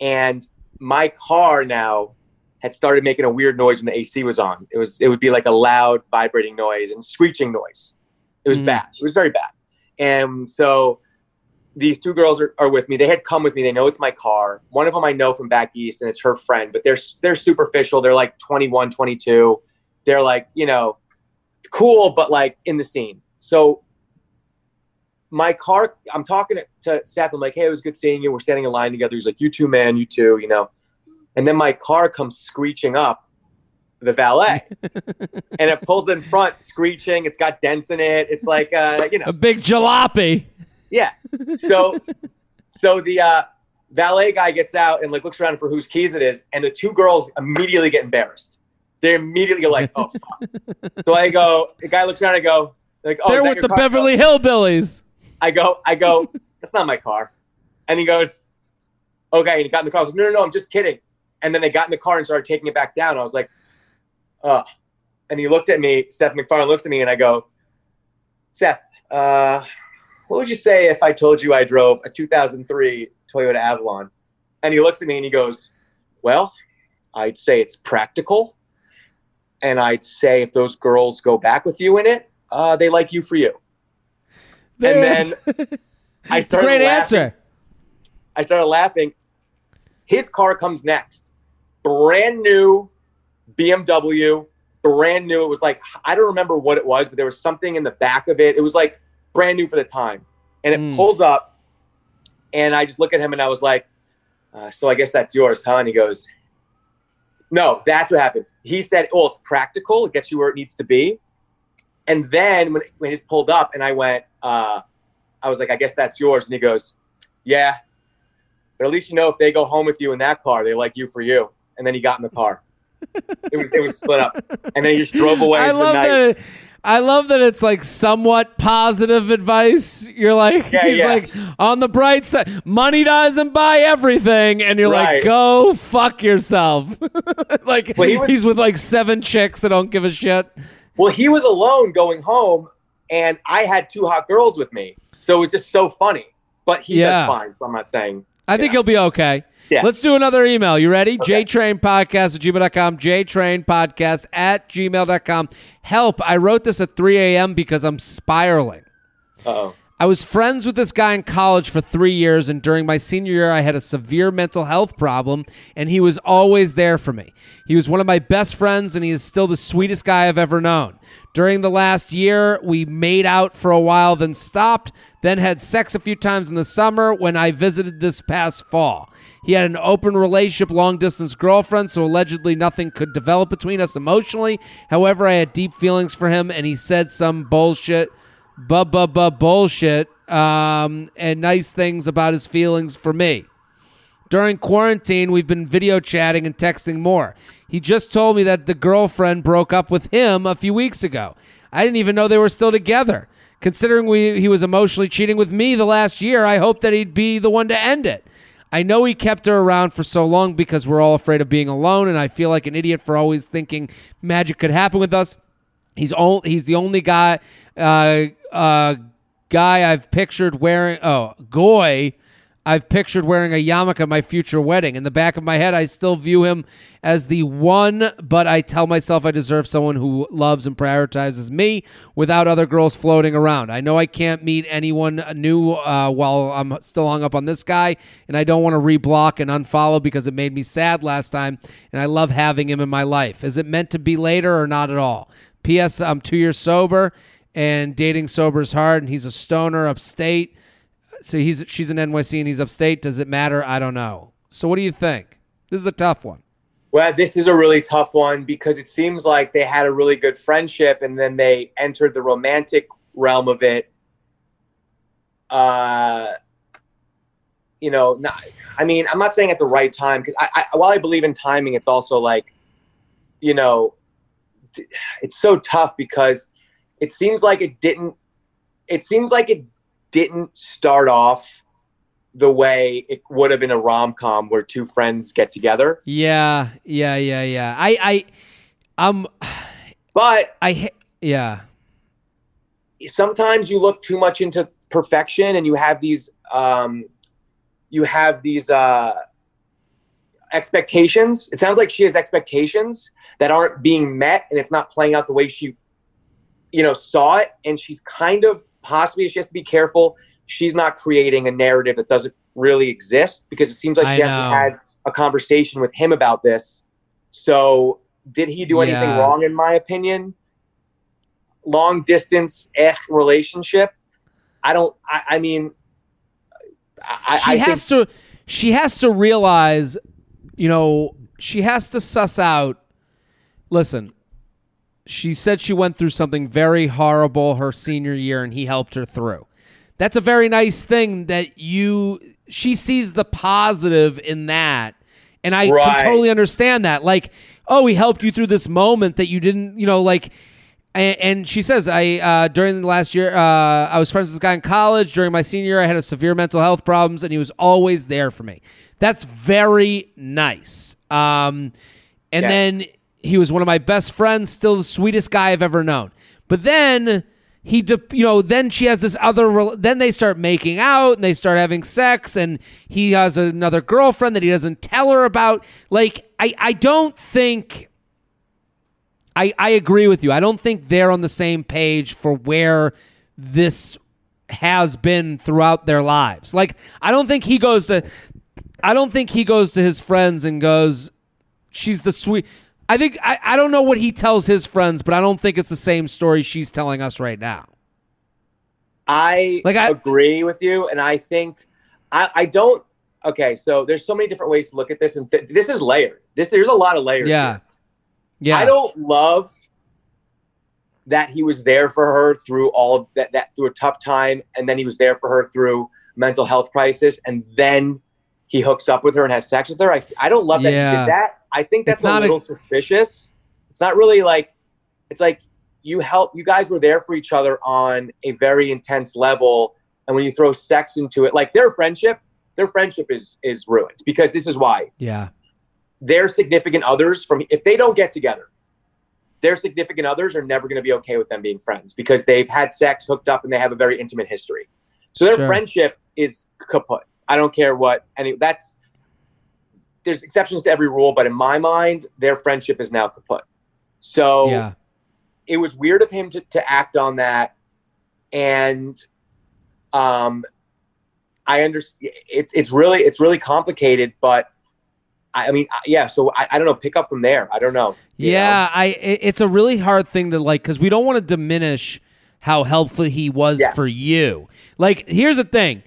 And my car now had started making a weird noise when the AC was on. It was it would be like a loud vibrating noise and screeching noise. It was Mhm. bad. It was very bad. And so these two girls are, are with me. They had come with me. They know it's my car. One of them I know from back east and it's her friend, but they're they're superficial. They're like 21, 22 they're like, you know, cool, but like in the scene. So my car, I'm talking to, to Seth. I'm like, hey, it was good seeing you. We're standing in line together. He's like, you too, man, you too, you know. And then my car comes screeching up the valet and it pulls in front screeching it's got dents in it it's like uh you know a big jalopy yeah so so the uh valet guy gets out and like looks around for whose keys it is and the two girls immediately get embarrassed they immediately go like oh fuck. so i go the guy looks around and I go like oh they're with the beverly hillbillies i go i go that's not my car and he goes okay and he got in the car i was like no no no i'm just kidding and then they got in the car and started taking it back down i was like uh, and he looked at me, Seth MacFarlane looks at me and I go, Seth, uh, what would you say if I told you I drove a 2003 Toyota Avalon? And he looks at me and he goes, well, I'd say it's practical. And I'd say if those girls go back with you in it, uh, they like you for you. And then I started great laughing. answer. I started laughing. His car comes next. Brand new BMW, brand new. It was like I don't remember what it was, but there was something in the back of it. It was like brand new for the time, and it mm. pulls up, and I just look at him and I was like, uh, "So I guess that's yours, huh?" And he goes, "No, that's what happened." He said, "Oh, it's practical. It gets you where it needs to be." And then when when it pulled up, and I went, uh, I was like, "I guess that's yours," and he goes, "Yeah." But at least you know if they go home with you in that car, they like you for you. And then he got in the car it was it was split up, and then he just drove away. I love that. I love that it's like somewhat positive advice. You're like, yeah, he's yeah. like on the bright side, money doesn't buy everything, and you're right. like, go fuck yourself. like well, he was, he's with like seven chicks that don't give a shit. Well, he was alone going home, and I had two hot girls with me, so it was just so funny. But he yeah. does fine. So I'm not saying. I think he'll be okay. Yeah. Let's do another email. You ready? Okay. JTrainPodcast at gmail.com. JTrainPodcast at gmail.com. Help. I wrote this at 3 a.m. because I'm spiraling. oh. I was friends with this guy in college for three years, and during my senior year, I had a severe mental health problem, and he was always there for me. He was one of my best friends, and he is still the sweetest guy I've ever known. During the last year, we made out for a while, then stopped, then had sex a few times in the summer when I visited this past fall. He had an open relationship, long distance girlfriend, so allegedly nothing could develop between us emotionally. However, I had deep feelings for him, and he said some bullshit, bu bu bu bullshit, um, and nice things about his feelings for me. During quarantine, we've been video chatting and texting more. He just told me that the girlfriend broke up with him a few weeks ago. I didn't even know they were still together. Considering we, he was emotionally cheating with me the last year, I hoped that he'd be the one to end it. I know he kept her around for so long because we're all afraid of being alone, and I feel like an idiot for always thinking magic could happen with us. He's only he's the only guy uh, uh, guy I've pictured wearing. Oh, Goy I've pictured wearing a yarmulke at my future wedding. In the back of my head, I still view him as the one, but I tell myself I deserve someone who loves and prioritizes me without other girls floating around. I know I can't meet anyone new uh, while I'm still hung up on this guy, and I don't want to reblock and unfollow because it made me sad last time, and I love having him in my life. Is it meant to be later or not at all? P.S. I'm two years sober, and dating sober is hard, and he's a stoner upstate so he's she's in NYC and he's upstate. Does it matter? I don't know. So what do you think? This is a tough one. Well, this is a really tough one because it seems like they had a really good friendship and then they entered the romantic realm of it. Uh, you know, not, I mean, I'm not saying at the right time because I, I, while I believe in timing, it's also like, you know, it's so tough because it seems like it didn't. It seems like it didn't start off the way it would have been a rom com where two friends get together. Yeah, yeah, yeah, yeah. I, I, um, but I, yeah. Sometimes you look too much into perfection, and you have these, um, you have these uh, expectations. It sounds like she has expectations that aren't being met, and it's not playing out the way she, you know, saw it, and she's kind of possibly she has to be careful she's not creating a narrative that doesn't really exist because it seems like she hasn't had a conversation with him about this. So did he do anything Yeah. wrong? In my opinion, long distance eh, relationship. I don't. I, I mean, I, she I has to she has to realize you know she has to suss out listen she said she went through something very horrible her senior year and he helped her through that's a very nice thing that you she sees the positive in that and i Right. can totally understand that like oh he helped you through this moment that you didn't you know like and, and she says, I uh, during the last year, uh, I was friends with this guy in college. During my senior year, I had a severe mental health problems, and he was always there for me. That's very nice. Um, and Yeah. then he was one of my best friends, still the sweetest guy I've ever known. But then he, de- you know, then she has this other. rel then they start making out, and they start having sex, and he has another girlfriend that he doesn't tell her about. Like, I, I don't think. I, I agree with you. I don't think they're on the same page for where this has been throughout their lives. Like, I don't think he goes to, I don't think he goes to his friends and goes, she's the sweet. I think, I, I don't know what he tells his friends, but I don't think it's the same story she's telling us right now. I, Like, I- agree with you, and I think I, I don't. Okay, so there's so many different ways to look at this, and th- this is layered. This there's a lot of layers. Yeah. here. Yeah. I don't love that he was there for her through all of that, that through a tough time, and then he was there for her through mental health crisis, and then he hooks up with her and has sex with her. I, I don't love that Yeah. he did that. I think that's a not a- little suspicious. It's not really like it's like you help you guys were there for each other on a very intense level, and when you throw sex into it, like their friendship, their friendship is is ruined because this is why yeah. their significant others from if they don't get together their significant others are never going to be okay with them being friends because they've had sex hooked up and they have a very intimate history so their Sure. friendship is kaput i don't care what any that's there's exceptions to every rule but in my mind their friendship is now kaput so Yeah. it was weird of him to, to act on that and um i understand it's it's really it's really complicated but i, I mean yeah so I, I don't know pick up from there i don't know Yeah, I it's a really hard thing to like cuz we don't want to diminish how helpful he was Yes. for you. Like here's the thing.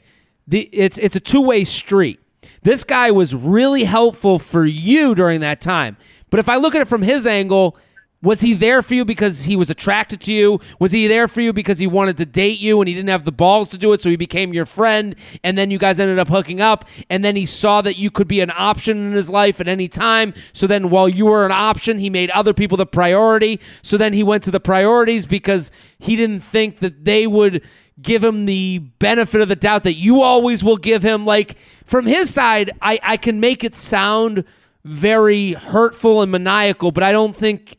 The it's it's a two-way street. This guy was really helpful for you during that time. But if I look at it from his angle, was he there for you because he was attracted to you? Was he there for you because he wanted to date you and he didn't have the balls to do it, so he became your friend? And then you guys ended up hooking up, and then he saw that you could be an option in his life at any time. So then, while you were an option, he made other people the priority. So then he went to the priorities because he didn't think that they would give him the benefit of the doubt that you always will give him. Like, from his side, I, I can make it sound very hurtful and maniacal, but I don't think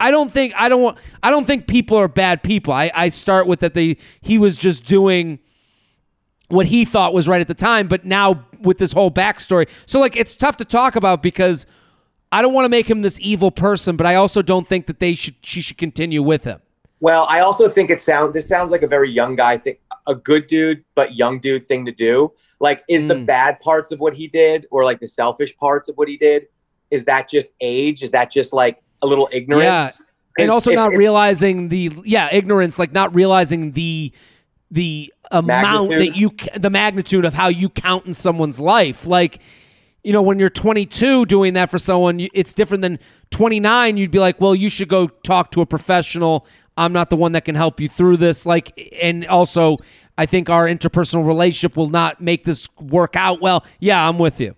I don't think I don't I don't think people are bad people. I, I start with that they he was just doing what he thought was right at the time, but now with this whole backstory. So like it's tough to talk about because I don't want to make him this evil person, but I also don't think that they should she should continue with him. Well i also think it sound this sounds like a very young guy thing a good dude but young dude thing to do like is the Mm. bad parts of what he did or like the selfish parts of what he did is that just age is that just like a little ignorance Yeah, And also if- not if- realizing the yeah, ignorance like not realizing the the amount Magnitude? that you the magnitude of how you count in someone's life. Like you know, when you're 22 doing that for someone, it's different than 29. You'd be like, well, you should go talk to a professional. I'm not the one that can help you through this. Like, and also, I think our interpersonal relationship will not make this work out well. Yeah, I'm with you.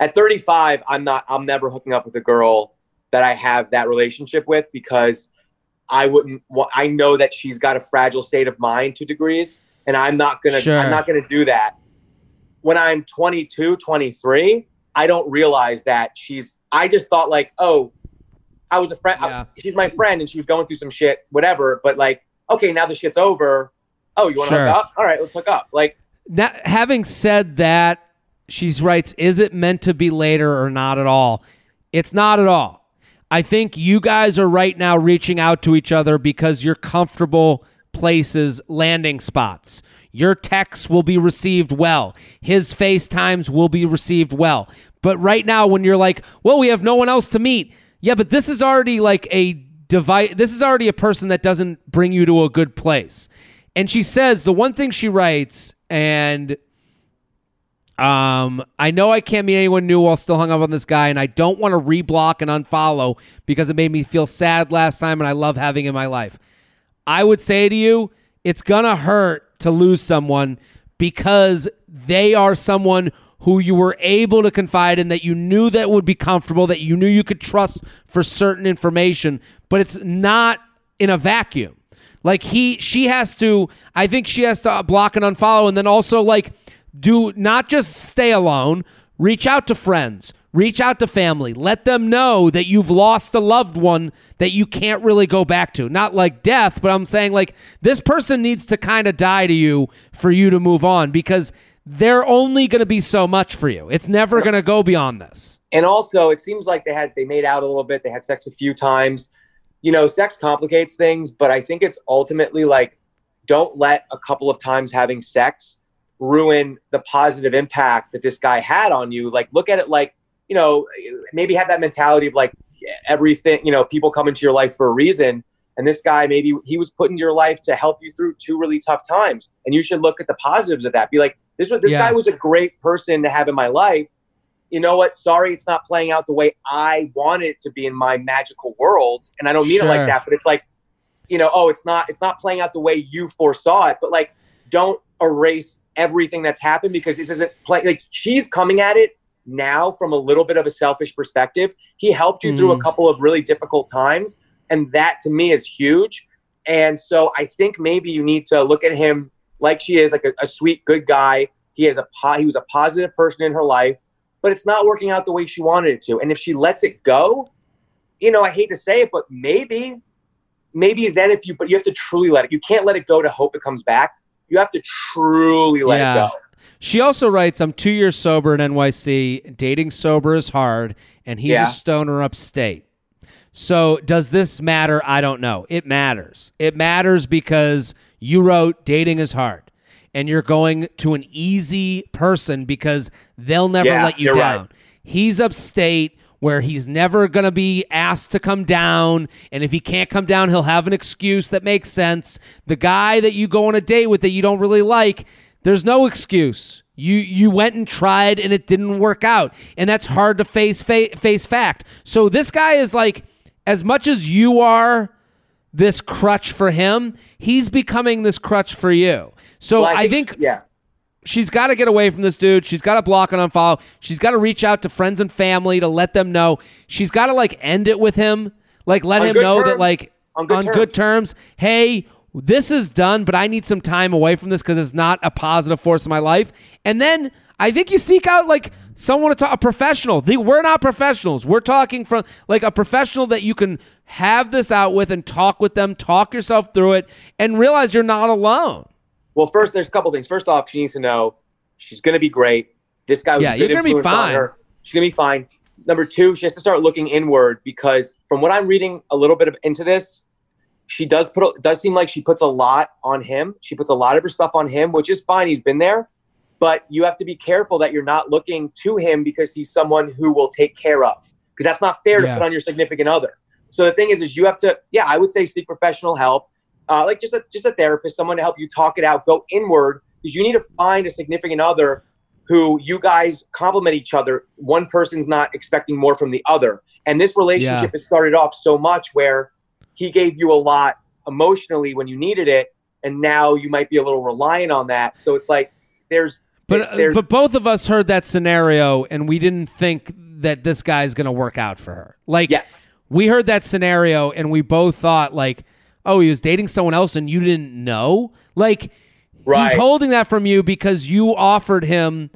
at 35 i'm not i'm never hooking up with a girl that i have that relationship with because i wouldn't i know that she's got a fragile state of mind to degrees and i'm not gonna Sure. i'm not gonna do that when i'm 22 23 i don't realize that she's i just thought like oh i was a friend Yeah. she's my friend and she was going through some shit whatever but like okay now the shit's over oh you want to Sure. hook up all right let's hook up like Now, having said that, she writes, "Is it meant to be later or not at all?" It's not at all. I think you guys are right now reaching out to each other because you're comfortable places, landing spots. Your texts will be received well. His FaceTimes will be received well. But right now, when you're like, well, we have no one else to meet, Yeah, but this is already like a device. This is already a person that doesn't bring you to a good place. And she says the one thing she writes, and um, I know I can't meet anyone new while still hung up on this guy, and I don't want to reblock and unfollow because it made me feel sad last time, and I love having in my life. I would say to you, it's gonna hurt to lose someone because they are someone who you were able to confide in that you knew that would be comfortable that you knew you could trust for certain information but it's not in a vacuum. Like he she has to i think she has to block and unfollow and then also like do not just stay alone reach out to friends reach out to family let them know that you've lost a loved one that you can't really go back to. Not like death but i'm saying like this person needs to kind of die to you for you to move on because they're only going to be so much for you. It's never going to go beyond this. And also, it seems like they had they made out a little bit. They had sex a few times. You know, sex complicates things, but I think it's ultimately like don't let a couple of times having sex ruin the positive impact that this guy had on you. Like, look at it like, you know, maybe have that mentality of like everything, you know, people come into your life for a reason. And this guy, maybe he was put into your life to help you through two really tough times. And you should look at the positives of that. Be like, this was this yeah. guy was a great person to have in my life. You know what? Sorry, it's not playing out the way I wanted it to be in my magical world. And I don't mean sure. it like that, but it's like, you know, oh, it's not it's not playing out the way you foresaw it. But like, don't erase everything that's happened because this isn't playing. Like she's coming at it now from a little bit of a selfish perspective. He helped you mm. through a mm. couple of really difficult times, and that to me is huge. And so I think maybe you need to look at him like she is, like a, a sweet, good guy. He has a po- he was a positive person in her life, but it's not working out the way she wanted it to. And if she lets it go, you know, I hate to say it, but maybe, maybe then if you, but you have to truly let it. You can't let it go to hope it comes back. You have to truly let yeah. it go. She also writes, I'm two years sober in NYC. Dating sober is hard, and he's yeah. a stoner upstate. So, does this matter? I don't know. It matters. It matters because you wrote dating is hard and you're going to an easy person because they'll never yeah, let you down. Right. He's upstate where he's never going to be asked to come down. And if he can't come down, he'll have an excuse that makes sense. The guy that you go on a date with that you don't really like, there's no excuse. You you went and tried and it didn't work out. And that's hard to face fa- face fact. So this guy is like as much as you are this crutch for him, he's becoming this crutch for you. So well, I, think, I think yeah. She's got to get away from this dude. She's got to block and unfollow. She's got to reach out to friends and family to let them know. She's got to like end it with him. Like let on him know terms. that like on, good, on terms. good terms. Hey, this is done, but I need some time away from this because it's not a positive force in my life. And then I think you seek out like someone to talk a professional. The, we're not professionals. We're talking from like a professional that you can have this out with and talk with them, talk yourself through it, and realize you're not alone. Well, first, there's a couple things. First off, she needs to know she's going to be great. This guy was yeah, you're going to be fine. She's going to be fine. Number two, she has to start looking inward because from what I'm reading a little bit of, into this, she does put does seem like she puts a lot on him. She puts a lot of her stuff on him, which is fine. He's been there, but you have to be careful that you're not looking to him because he's someone who will take care of. Because that's not fair yeah. to put on your significant other. So the thing is, is you have to, yeah, I would say seek professional help, uh, like just a just a therapist, someone to help you talk it out, go inward, because you need to find a significant other who you guys complement each other. One person's not expecting more from the other, and this relationship yeah. has started off so much where he gave you a lot emotionally when you needed it, and now you might be a little reliant on that. So it's like there's but uh, but both of us heard that scenario, and we didn't think that this guy's going to work out for her. Like yes we heard that scenario and we both thought like, oh, he was dating someone else and you didn't know. Like right. he's holding that from you because you offered him.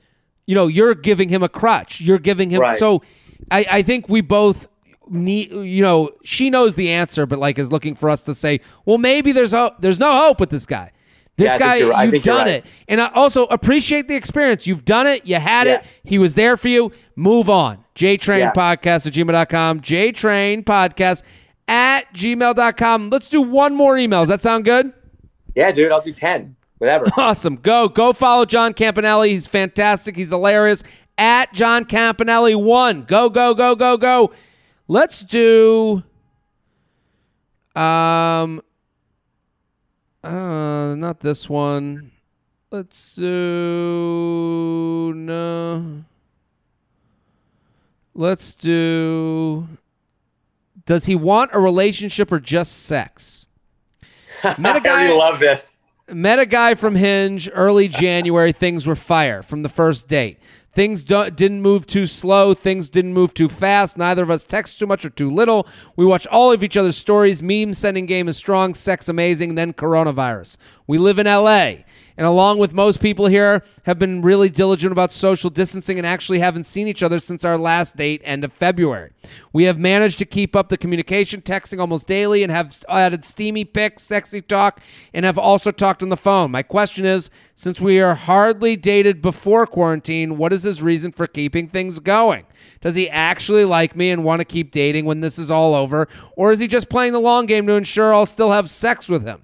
You know, you're giving him a crutch. You're giving him. Right. So, I, I think we both need. You know, she knows the answer, but like is looking for us to say, well, maybe there's hope. There's no hope with this guy. This yeah, guy, right. you've done right. it. And I also appreciate the experience. You've done it. You had yeah. it. He was there for you. Move on. JTrain yeah. Podcast at gmail.com. JTrain Podcast at gmail.com. Let's do one more email. Does that sound good? Yeah, dude. I'll do 10. Whatever. Awesome. Go. Go follow John Campanelli. He's fantastic. He's hilarious. At John Campanelli1. Go, go, go, go, go. let's do. Um. Uh, not this one. Let's do no. Let's do. Does he want a relationship or just sex? Met a guy, I love this. Met a guy from Hinge early January. Things were fire from the first date. Things didn't move too slow. Things didn't move too fast. Neither of us text too much or too little. We watch all of each other's stories. Meme sending game is strong. Sex amazing. Then coronavirus. We live in LA and along with most people here, have been really diligent about social distancing and actually haven't seen each other since our last date, end of February. We have managed to keep up the communication, texting almost daily, and have added steamy pics, sexy talk, and have also talked on the phone. My question is since we are hardly dated before quarantine, what is his reason for keeping things going? Does he actually like me and want to keep dating when this is all over? Or is he just playing the long game to ensure I'll still have sex with him?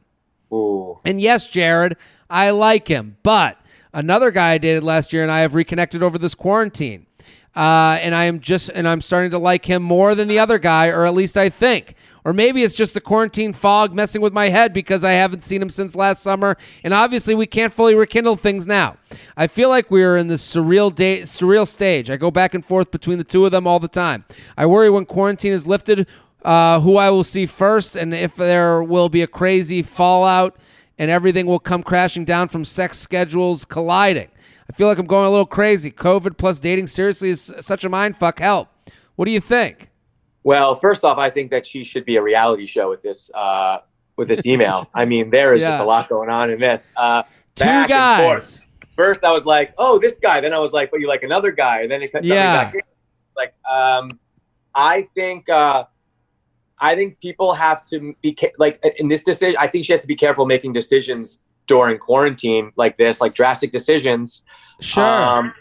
Ooh. And yes, Jared, I like him. But another guy I dated last year and I have reconnected over this quarantine. Uh, and I am just, and I'm starting to like him more than the other guy, or at least I think. Or maybe it's just the quarantine fog messing with my head because I haven't seen him since last summer, and obviously we can't fully rekindle things now. I feel like we are in this surreal day, surreal stage. I go back and forth between the two of them all the time. I worry when quarantine is lifted, uh, who I will see first, and if there will be a crazy fallout and everything will come crashing down from sex schedules colliding. I feel like I'm going a little crazy. COVID plus dating seriously is such a mind fuck. Help. What do you think? Well, first off, I think that she should be a reality show with this uh, with this email. I mean, there is yeah. just a lot going on in this. Uh, Two guys. First, I was like, "Oh, this guy." Then I was like, "But you like another guy?" And then it cut yeah. back. Like, um, I think uh, I think people have to be like in this decision. I think she has to be careful making decisions during quarantine like this, like drastic decisions. Sure. Um,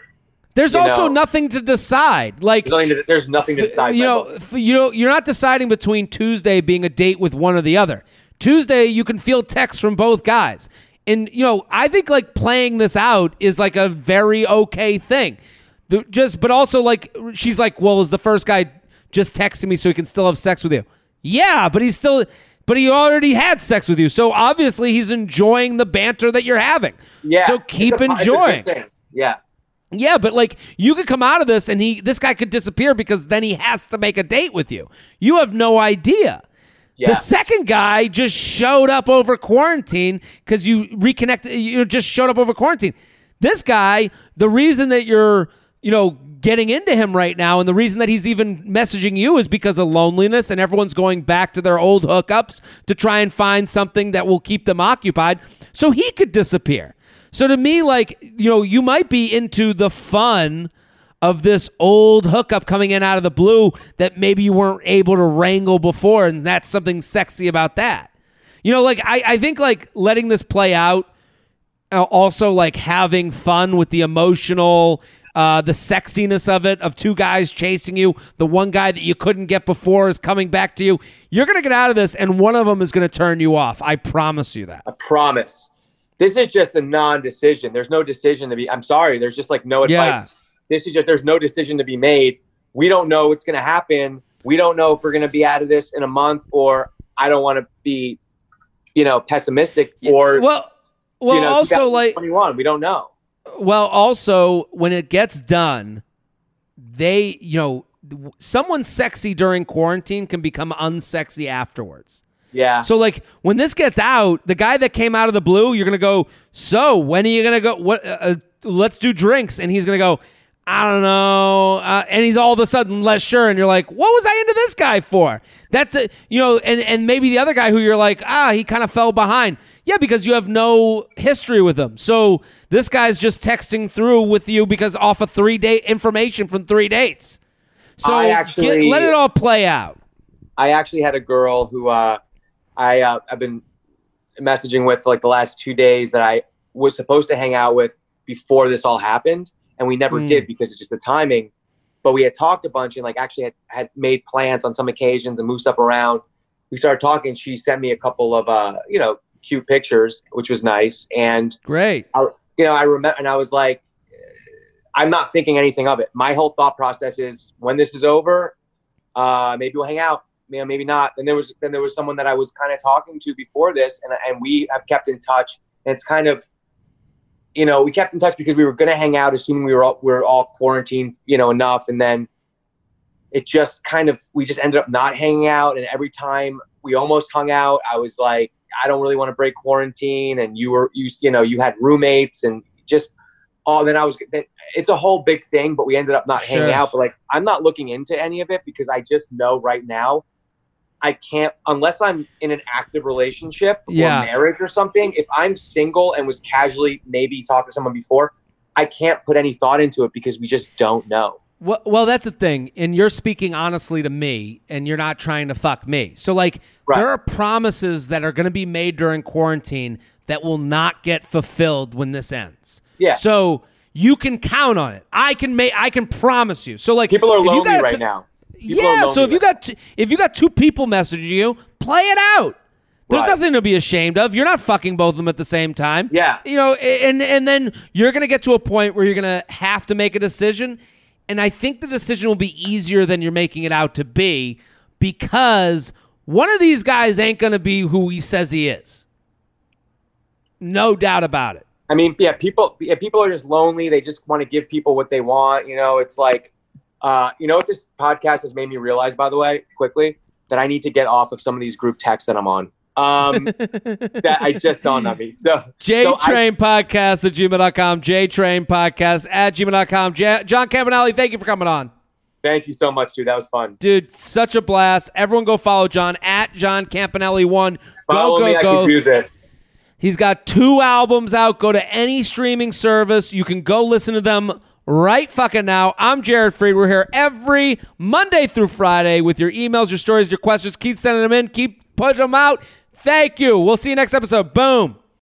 there's also know, nothing to decide. Like there's nothing to, there's nothing to decide. You know, you know, you're not deciding between Tuesday being a date with one or the other. Tuesday, you can feel texts from both guys, and you know, I think like playing this out is like a very okay thing. The, just, but also like she's like, well, is the first guy just texting me so he can still have sex with you? Yeah, but he's still but he already had sex with you. So obviously he's enjoying the banter that you're having. Yeah. So keep a, enjoying. Yeah. Yeah, but like you could come out of this and he this guy could disappear because then he has to make a date with you. You have no idea. Yeah. The second guy just showed up over quarantine because you reconnected you just showed up over quarantine. This guy, the reason that you're, you know, getting into him right now. And the reason that he's even messaging you is because of loneliness and everyone's going back to their old hookups to try and find something that will keep them occupied. So he could disappear. So to me, like, you know, you might be into the fun of this old hookup coming in out of the blue that maybe you weren't able to wrangle before. And that's something sexy about that. You know, like, I, I think like letting this play out, uh, also like having fun with the emotional uh, the sexiness of it, of two guys chasing you. The one guy that you couldn't get before is coming back to you. You're going to get out of this, and one of them is going to turn you off. I promise you that. I promise. This is just a non decision. There's no decision to be. I'm sorry. There's just like no advice. Yeah. This is just, there's no decision to be made. We don't know what's going to happen. We don't know if we're going to be out of this in a month, or I don't want to be, you know, pessimistic or. Well, well, you know, also like 21. We don't know. Well, also when it gets done, they you know someone sexy during quarantine can become unsexy afterwards. Yeah. So like when this gets out, the guy that came out of the blue, you're gonna go. So when are you gonna go? What? Uh, uh let's do drinks, and he's gonna go. I don't know. Uh, and he's all of a sudden less sure, and you're like, what was I into this guy for? That's a, you know, and and maybe the other guy who you're like, ah, he kind of fell behind. Yeah, because you have no history with him. So this guy's just texting through with you because off of three date information from three dates. So actually, get, let it all play out. I actually had a girl who uh, I uh, I've been messaging with like the last two days that I was supposed to hang out with before this all happened, and we never mm. did because it's just the timing. But we had talked a bunch and like actually had, had made plans on some occasions and moved stuff around. We started talking. She sent me a couple of uh, you know cute pictures, which was nice. And great. I, you know, I remember, and I was like, I'm not thinking anything of it. My whole thought process is when this is over, Uh, maybe we'll hang out. You know, maybe not. And there was then there was someone that I was kind of talking to before this, and and we have kept in touch. And it's kind of, you know, we kept in touch because we were going to hang out, assuming we were all, we were all quarantined, you know, enough. And then it just kind of we just ended up not hanging out. And every time we almost hung out, I was like, I don't really want to break quarantine. And you were you you know you had roommates and just all, then I was then it's a whole big thing. But we ended up not Sure. hanging out. But like I'm not looking into any of it because I just know right now. I can't unless I'm in an active relationship Yeah. or marriage or something. If I'm single and was casually maybe talking to someone before, I can't put any thought into it because we just don't know. Well, well, that's the thing, and you're speaking honestly to me, and you're not trying to fuck me. So, like, Right. there are promises that are going to be made during quarantine that will not get fulfilled when this ends. Yeah. So you can count on it. I can make. I can promise you. So, like, People are lonely got a right now. People yeah. So if you got t- if you got two people messaging you, play it out. There's Right. nothing to be ashamed of. You're not fucking both of them at the same time. Yeah. You know, and and then you're gonna get to a point where you're gonna have to make a decision, and I think the decision will be easier than you're making it out to be because one of these guys ain't gonna be who he says he is. No doubt about it. I mean, yeah, people yeah, people are just lonely. They just want to give people what they want. You know, it's like, uh, you know what this podcast has made me realize, by the way, quickly, that I need to get off of some of these group texts that I'm on. Um, that I just dawned on me. So, so I- JTrain Podcast at gmail.com. JTrain Podcast at gmail.com. Ja- John Campanelli, thank you for coming on. thank you so much, dude. That was fun. Dude, such a blast. Everyone go follow John at John Campanelli1. Follow go, me. I go. can use it. He's got two albums out. Go to any streaming service. You can go listen to them right fucking now. I'm Jared Freid. We're here every Monday through Friday with your emails, your stories, your questions. Keep sending them in. Keep putting them out. Thank you. We'll see you next episode. Boom.